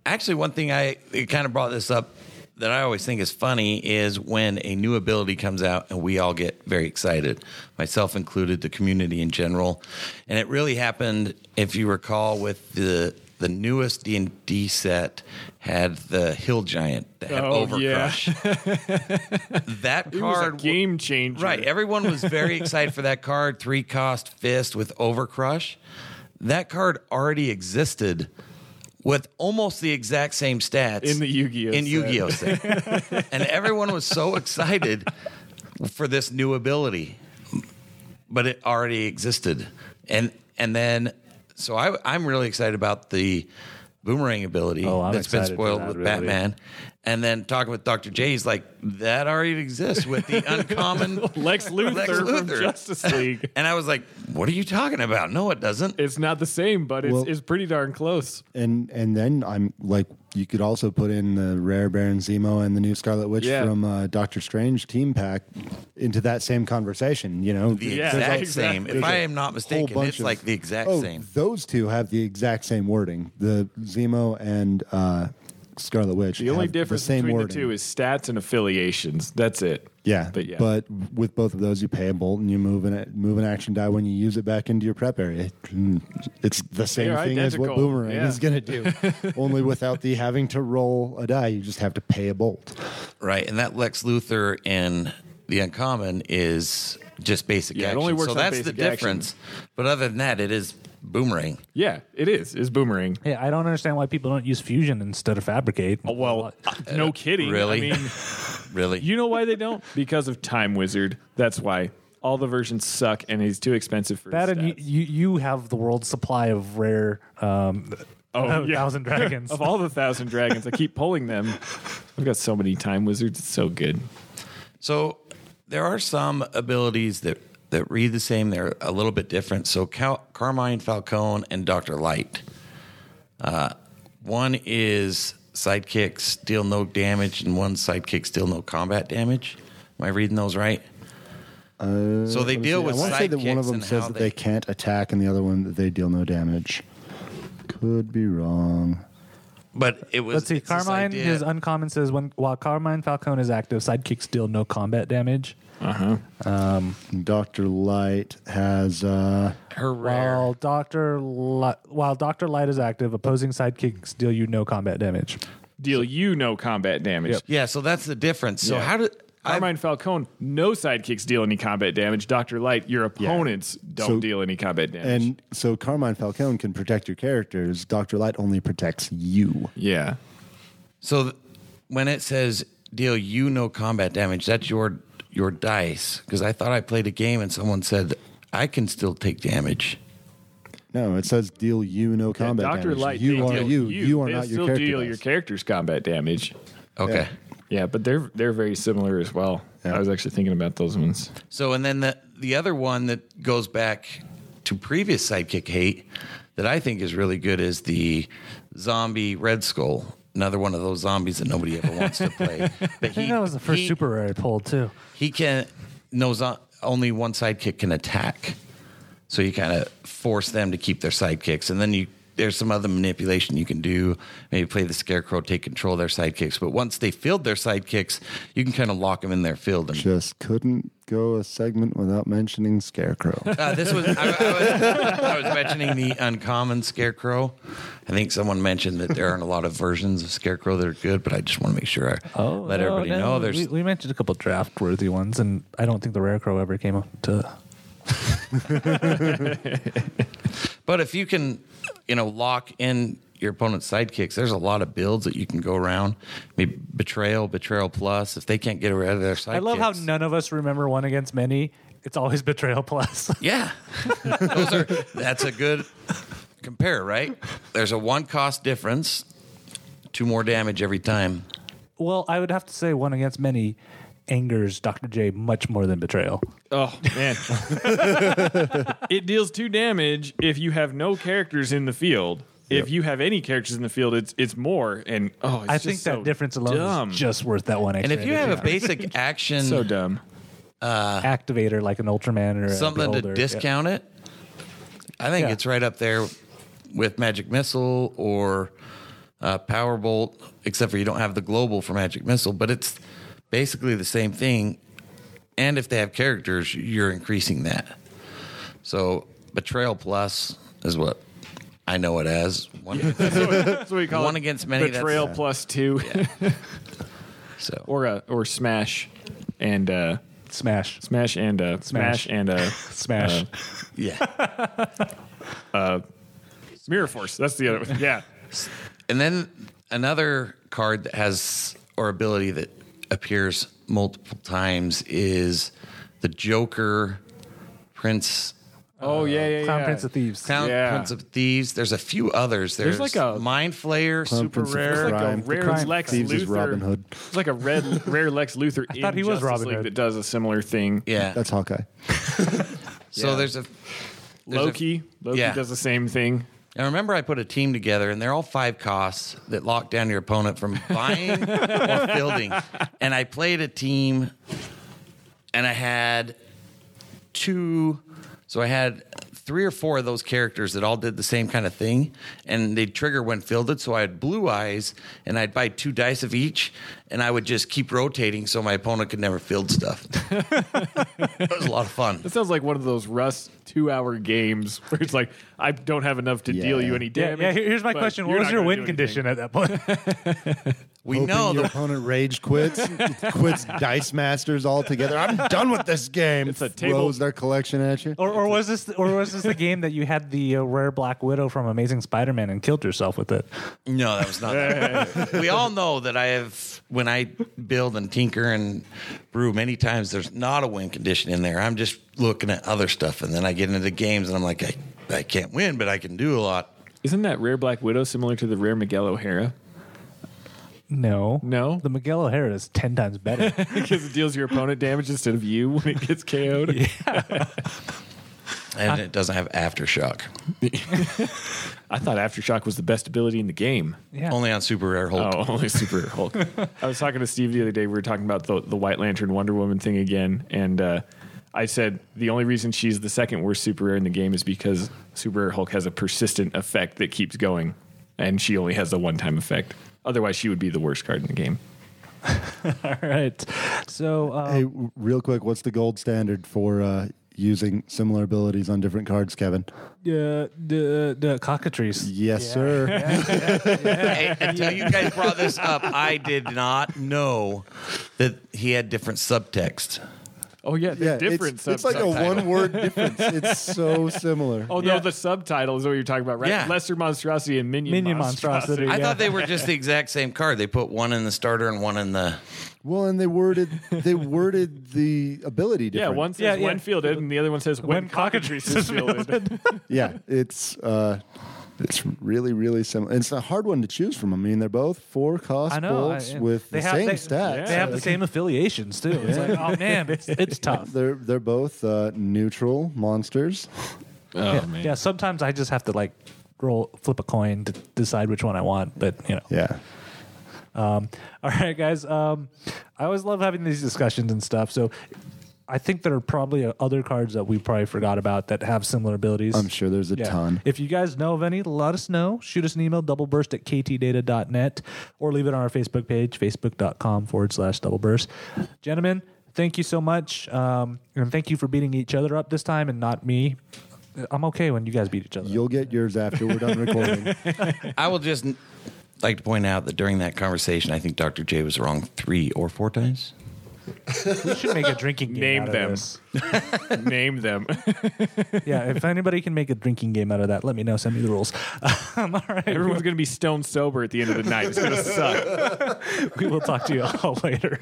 actually, one thing I kind of brought this up that I always think is funny is when a new ability comes out and we all get very excited, myself included, the community in general. And it really happened, if you recall, with the the newest D and D set had the Hill Giant that had Oh, yeah. Overcrush. <laughs> that was a card game changer. Right. Everyone was very <laughs> excited for that card. Three cost fist with Overcrush. That card already existed with almost the exact same stats In the Yu-Gi-Oh in set. Yu-Gi-Oh <laughs> set, and everyone was so excited for this new ability, but it already existed, and and then so I, I'm really excited about the boomerang ability Oh, that's been spoiled that with ability. Batman. And then talking with Dr. J, he's like, that already exists with the <laughs> uncommon Lex Luthor, Lex from Justice League. <laughs> And I was like, what are you talking about? No, it doesn't. It's not the same, but it's, Well- it's pretty darn close. and and then I'm like, you could also put in the rare Baron Zemo and the new Scarlet Witch Yeah. from uh, Doctor Strange team pack into that same conversation. You know, the Yeah, exact exactly. same. If There's I a am not mistaken, bunch it's of- like the exact oh, same. Those two have the exact same wording. The Zemo and uh, Scarlet Witch. The only have difference the same between wording. the two is stats and affiliations. That's it. Yeah, But yeah. But with both of those, you pay a bolt and you move an move an action die when you use it back into your prep area. It's the same They're thing as what boomerang Yeah. is going to do, <laughs> only without the having to roll a die. You just have to pay a bolt. Right. And that Lex Luthor in the uncommon is just basic Yeah, it action. only works so on that's the action. difference. But other than that, it is boomerang. Yeah, it is. Is boomerang. Yeah, I don't understand why people don't use fusion instead of fabricate. Oh, well, uh, no kidding. really? I mean, <laughs> Really? you know why they don't? Because of Time Wizard. That's why. All the versions suck and he's too expensive for that his and you, stats. you you have the world's supply of rare um, Oh, <laughs> yeah. thousand dragons. <laughs> of all the thousand dragons, I keep pulling them. I've got so many Time Wizards. It's so good. So there are some abilities that, that read the same. They're a little bit different. So Cal- Carmine Falcone and Doctor Light. Uh, one is sidekicks deal no damage, and one sidekicks deal no combat damage. Am I reading those right? Uh, so they deal with I want to say that one of them says that they- they can't attack, and the other one that they deal no damage. Could be wrong. But it was. Let's see. it's this Carmine, idea- his uncommon says when while Carmine Falcone is active, sidekicks deal no combat damage. Uh-huh. Um, Doctor Light has uh, her rare. While Doctor Li- while Doctor Light is active, opposing sidekicks deal you no combat damage. Deal you no combat damage. Yep. Yeah, so that's the difference. So Yeah. how did I? Carmine Falcone, no sidekicks deal any combat damage. Doctor Light, your opponents don't So- deal any combat damage. and so Carmine Falcone can protect your characters. Doctor Light only protects you. yeah, So th- when it says deal you no combat damage, that's your your dice. Because I thought I played a game and someone said I can still take damage. No, it says deal you no combat Doctor damage. Light, you are deal you. You, are They'll not your still character. deal dice. your character's combat damage. Okay. Yeah, but they're they're very similar as well. Yeah. I was actually thinking about those ones. So and then the the other one that goes back to previous sidekick hate that I think is really good is the zombie Red Skull another one of those zombies that nobody ever wants to play. <laughs> But I think that was the first he, super rare I pulled too. He can no zo- only one sidekick can attack, so you kind of force them to keep their sidekicks, and then you. There's some other manipulation you can do. Maybe play the scarecrow, take control of their sidekicks. But once they filled their sidekicks, you can kind of lock them in their field. And Just couldn't go a segment without mentioning Scarecrow. Uh, this was I, I was I was mentioning the uncommon scarecrow. I think someone mentioned that there aren't a lot of versions of scarecrow that are good, but I just want to make sure I let no, everybody no, know there's We, we mentioned a couple draft worthy ones, and I don't think the rare crow ever came up to. <laughs> But if you can, you know, lock in your opponent's sidekicks, there's a lot of builds that you can go around. Maybe betrayal, betrayal plus. If they can't get rid of their sidekicks, I love how none of us remember one against many. It's always betrayal plus. <laughs> Yeah, <laughs> those are. That's a good compare, right? There's a one cost difference, two more damage every time. well, I would have to say one against many angers Dr. J much more than betrayal. Oh man, <laughs> it deals two damage if you have no characters in the field. If you have any characters in the field, it's it's more. And oh, it's I just think that so difference alone dumb. is just worth that one And extra. if you have a energy. basic <laughs> action, so dumb. activator like an Ultraman or a something to Beholder, discount it, I think Yeah. it's right up there with Magic Missile or uh, Power Bolt, except for you don't have the global for Magic Missile, but it's basically the same thing. And if they have characters, you're increasing that. So Betrayal Plus is what I know it as. One, <laughs> That's what we call One it. against many, that's- Betrayal plus two, <laughs> so or uh, or smash, and uh, Smash. smash and uh, smash. Smash. and uh, <laughs> Smash. yeah. mirror force. That's the other. one. Yeah. And then another card that has or ability that appears multiple times is the Joker Prince Oh yeah, yeah, Clown yeah. Prince of Thieves. Clown Yeah. Prince of Thieves. There's a few others. There's, There's like a- Mind Flayer, Clown super Prince of rare. like a rare Crime Lex Thieves is Luthor. Robin Hood. It's like a red, <laughs> rare Lex Luthor. I thought he was Robin League Hood. that does a similar thing. yeah. That's Hawkeye. <laughs> so Yeah. there's a there's a- Loki. Loki Yeah. does the same thing. I remember I put a team together, and they're all five costs that lock down your opponent from buying or <laughs> building. And I played a team, and I had two. So I had three or four of those characters that all did the same kind of thing, and they'd trigger when fielded. So I had blue eyes, and I'd buy two dice of each, and I would just keep rotating so my opponent could never field stuff. <laughs> it was a lot of fun. That sounds like one of those Russ two-hour games where it's like, I don't have enough to deal you any Yeah, damage. yeah, here- here's my question. What was your win condition at that point? <laughs> We Hoping know your the opponent rage quits, <laughs> quits Dice Masters altogether. I'm done with this game. It's a table- Throws their collection at you. or, or was this or was this the game that you had the uh, rare Black Widow from Amazing Spider-Man and killed yourself with it? No, that was not. that. <laughs> we all know that I have when I build and tinker and brew many times. There's not a win condition in there. I'm just looking at other stuff, and then I get into the games, and I'm like, I, I can't win, but I can do a lot. Isn't that rare Black Widow similar to the rare Miguel O'Hara? No, No? The Miguel O'Hara is ten times better. <laughs> because it deals your opponent damage instead of you when it gets KO'd. <laughs> And it doesn't have aftershock. <laughs> I thought Aftershock was the best ability in the game. yeah. Only on super rare Hulk. Oh, only Super Rare Hulk. I was talking to Steve the other day. We were talking about the, the White Lantern Wonder Woman thing again. And uh, I said the only reason she's the second worst super rare in the game is because Super Rare Hulk has a persistent effect that keeps going. And she only has a one time effect. Otherwise, she would be the worst card in the game. <laughs> All right. So uh, Hey, w- real quick, what's the gold standard for uh, using similar abilities on different cards, Kevin? the the the cockatrice. Yes, sir. <laughs> Hey, until you guys brought this up, I did not know that he had different subtext. Oh, yeah. Yeah, They're different it's, it's like a one-word <laughs> difference. It's so similar. Oh, no, Yeah. the subtitle is what you're talking about, right? Yeah. Lesser Monstrosity and Minion, Minion Monstrosity. Monstrosity. <laughs> I Yeah. thought they were just <laughs> the exact same card. They put one in the starter and one in the. Well, and they worded they worded the ability differently. Yeah, different. one says Yeah, yeah. when fielded, and the other one says when, When cockatrice cockatrice is fielded. Yeah, it's uh, it's really really similar. It's a hard one to choose from. I mean, they're both four cost I know. bolts I- with they the have- same they, stats. They have the same affiliations too. It's like, oh man, it's it's <laughs> tough. They're they're both uh, neutral monsters. Oh, yeah, man. yeah, sometimes I just have to like roll, flip a coin to decide which one I want. But you know, Yeah, Um, all right, guys. Um, I always love having these discussions and stuff. So I think there are probably other cards that we probably forgot about that have similar abilities. I'm sure there's a Yeah. ton. If you guys know of any, let us know. Shoot us an email, doubleburst at ktdata.net, or leave it on our Facebook page, facebook.com forward slash doubleburst. Gentlemen, thank you so much. Um, and thank you for beating each other up this time and not me. I'm okay when you guys beat each other. You'll get yours after we're done recording. <laughs> I will just like to point out that during that conversation, I think Dr. J was wrong three or four times. We should make a drinking game. Name out of them. this. <laughs> Name them. <laughs> Yeah, if anybody can make a drinking game out of that, let me know. Send me the rules. Um, <laughs> all right. Everyone's going to be stone sober at the end of the night. It's going to suck. we will talk to you all later.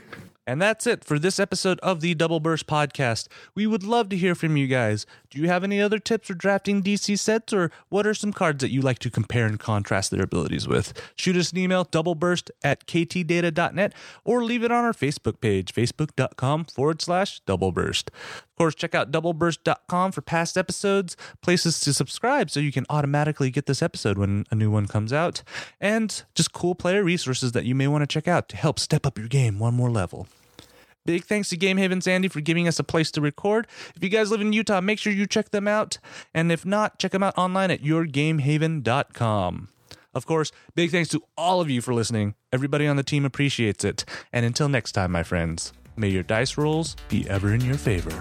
And that's it for this episode of the Double Burst Podcast. We would love to hear from you guys. Do you have any other tips for drafting DC sets, or what are some cards that you like to compare and contrast their abilities with? Shoot us an email, doubleburst at ktdata.net, or leave it on our Facebook page, facebook.com forward slash doubleburst. Of course, check out doubleburst.com for past episodes, places to subscribe so you can automatically get this episode when a new one comes out, and just cool player resources that you may want to check out to help step up your game one more level. Big thanks to Game Haven Sandy for giving us a place to record. If you guys live in Utah, make sure you check them out. And if not, check them out online at yourgamehaven.com. Of course, big thanks to all of you for listening. Everybody on the team appreciates it. And until next time, my friends, may your dice rolls be ever in your favor.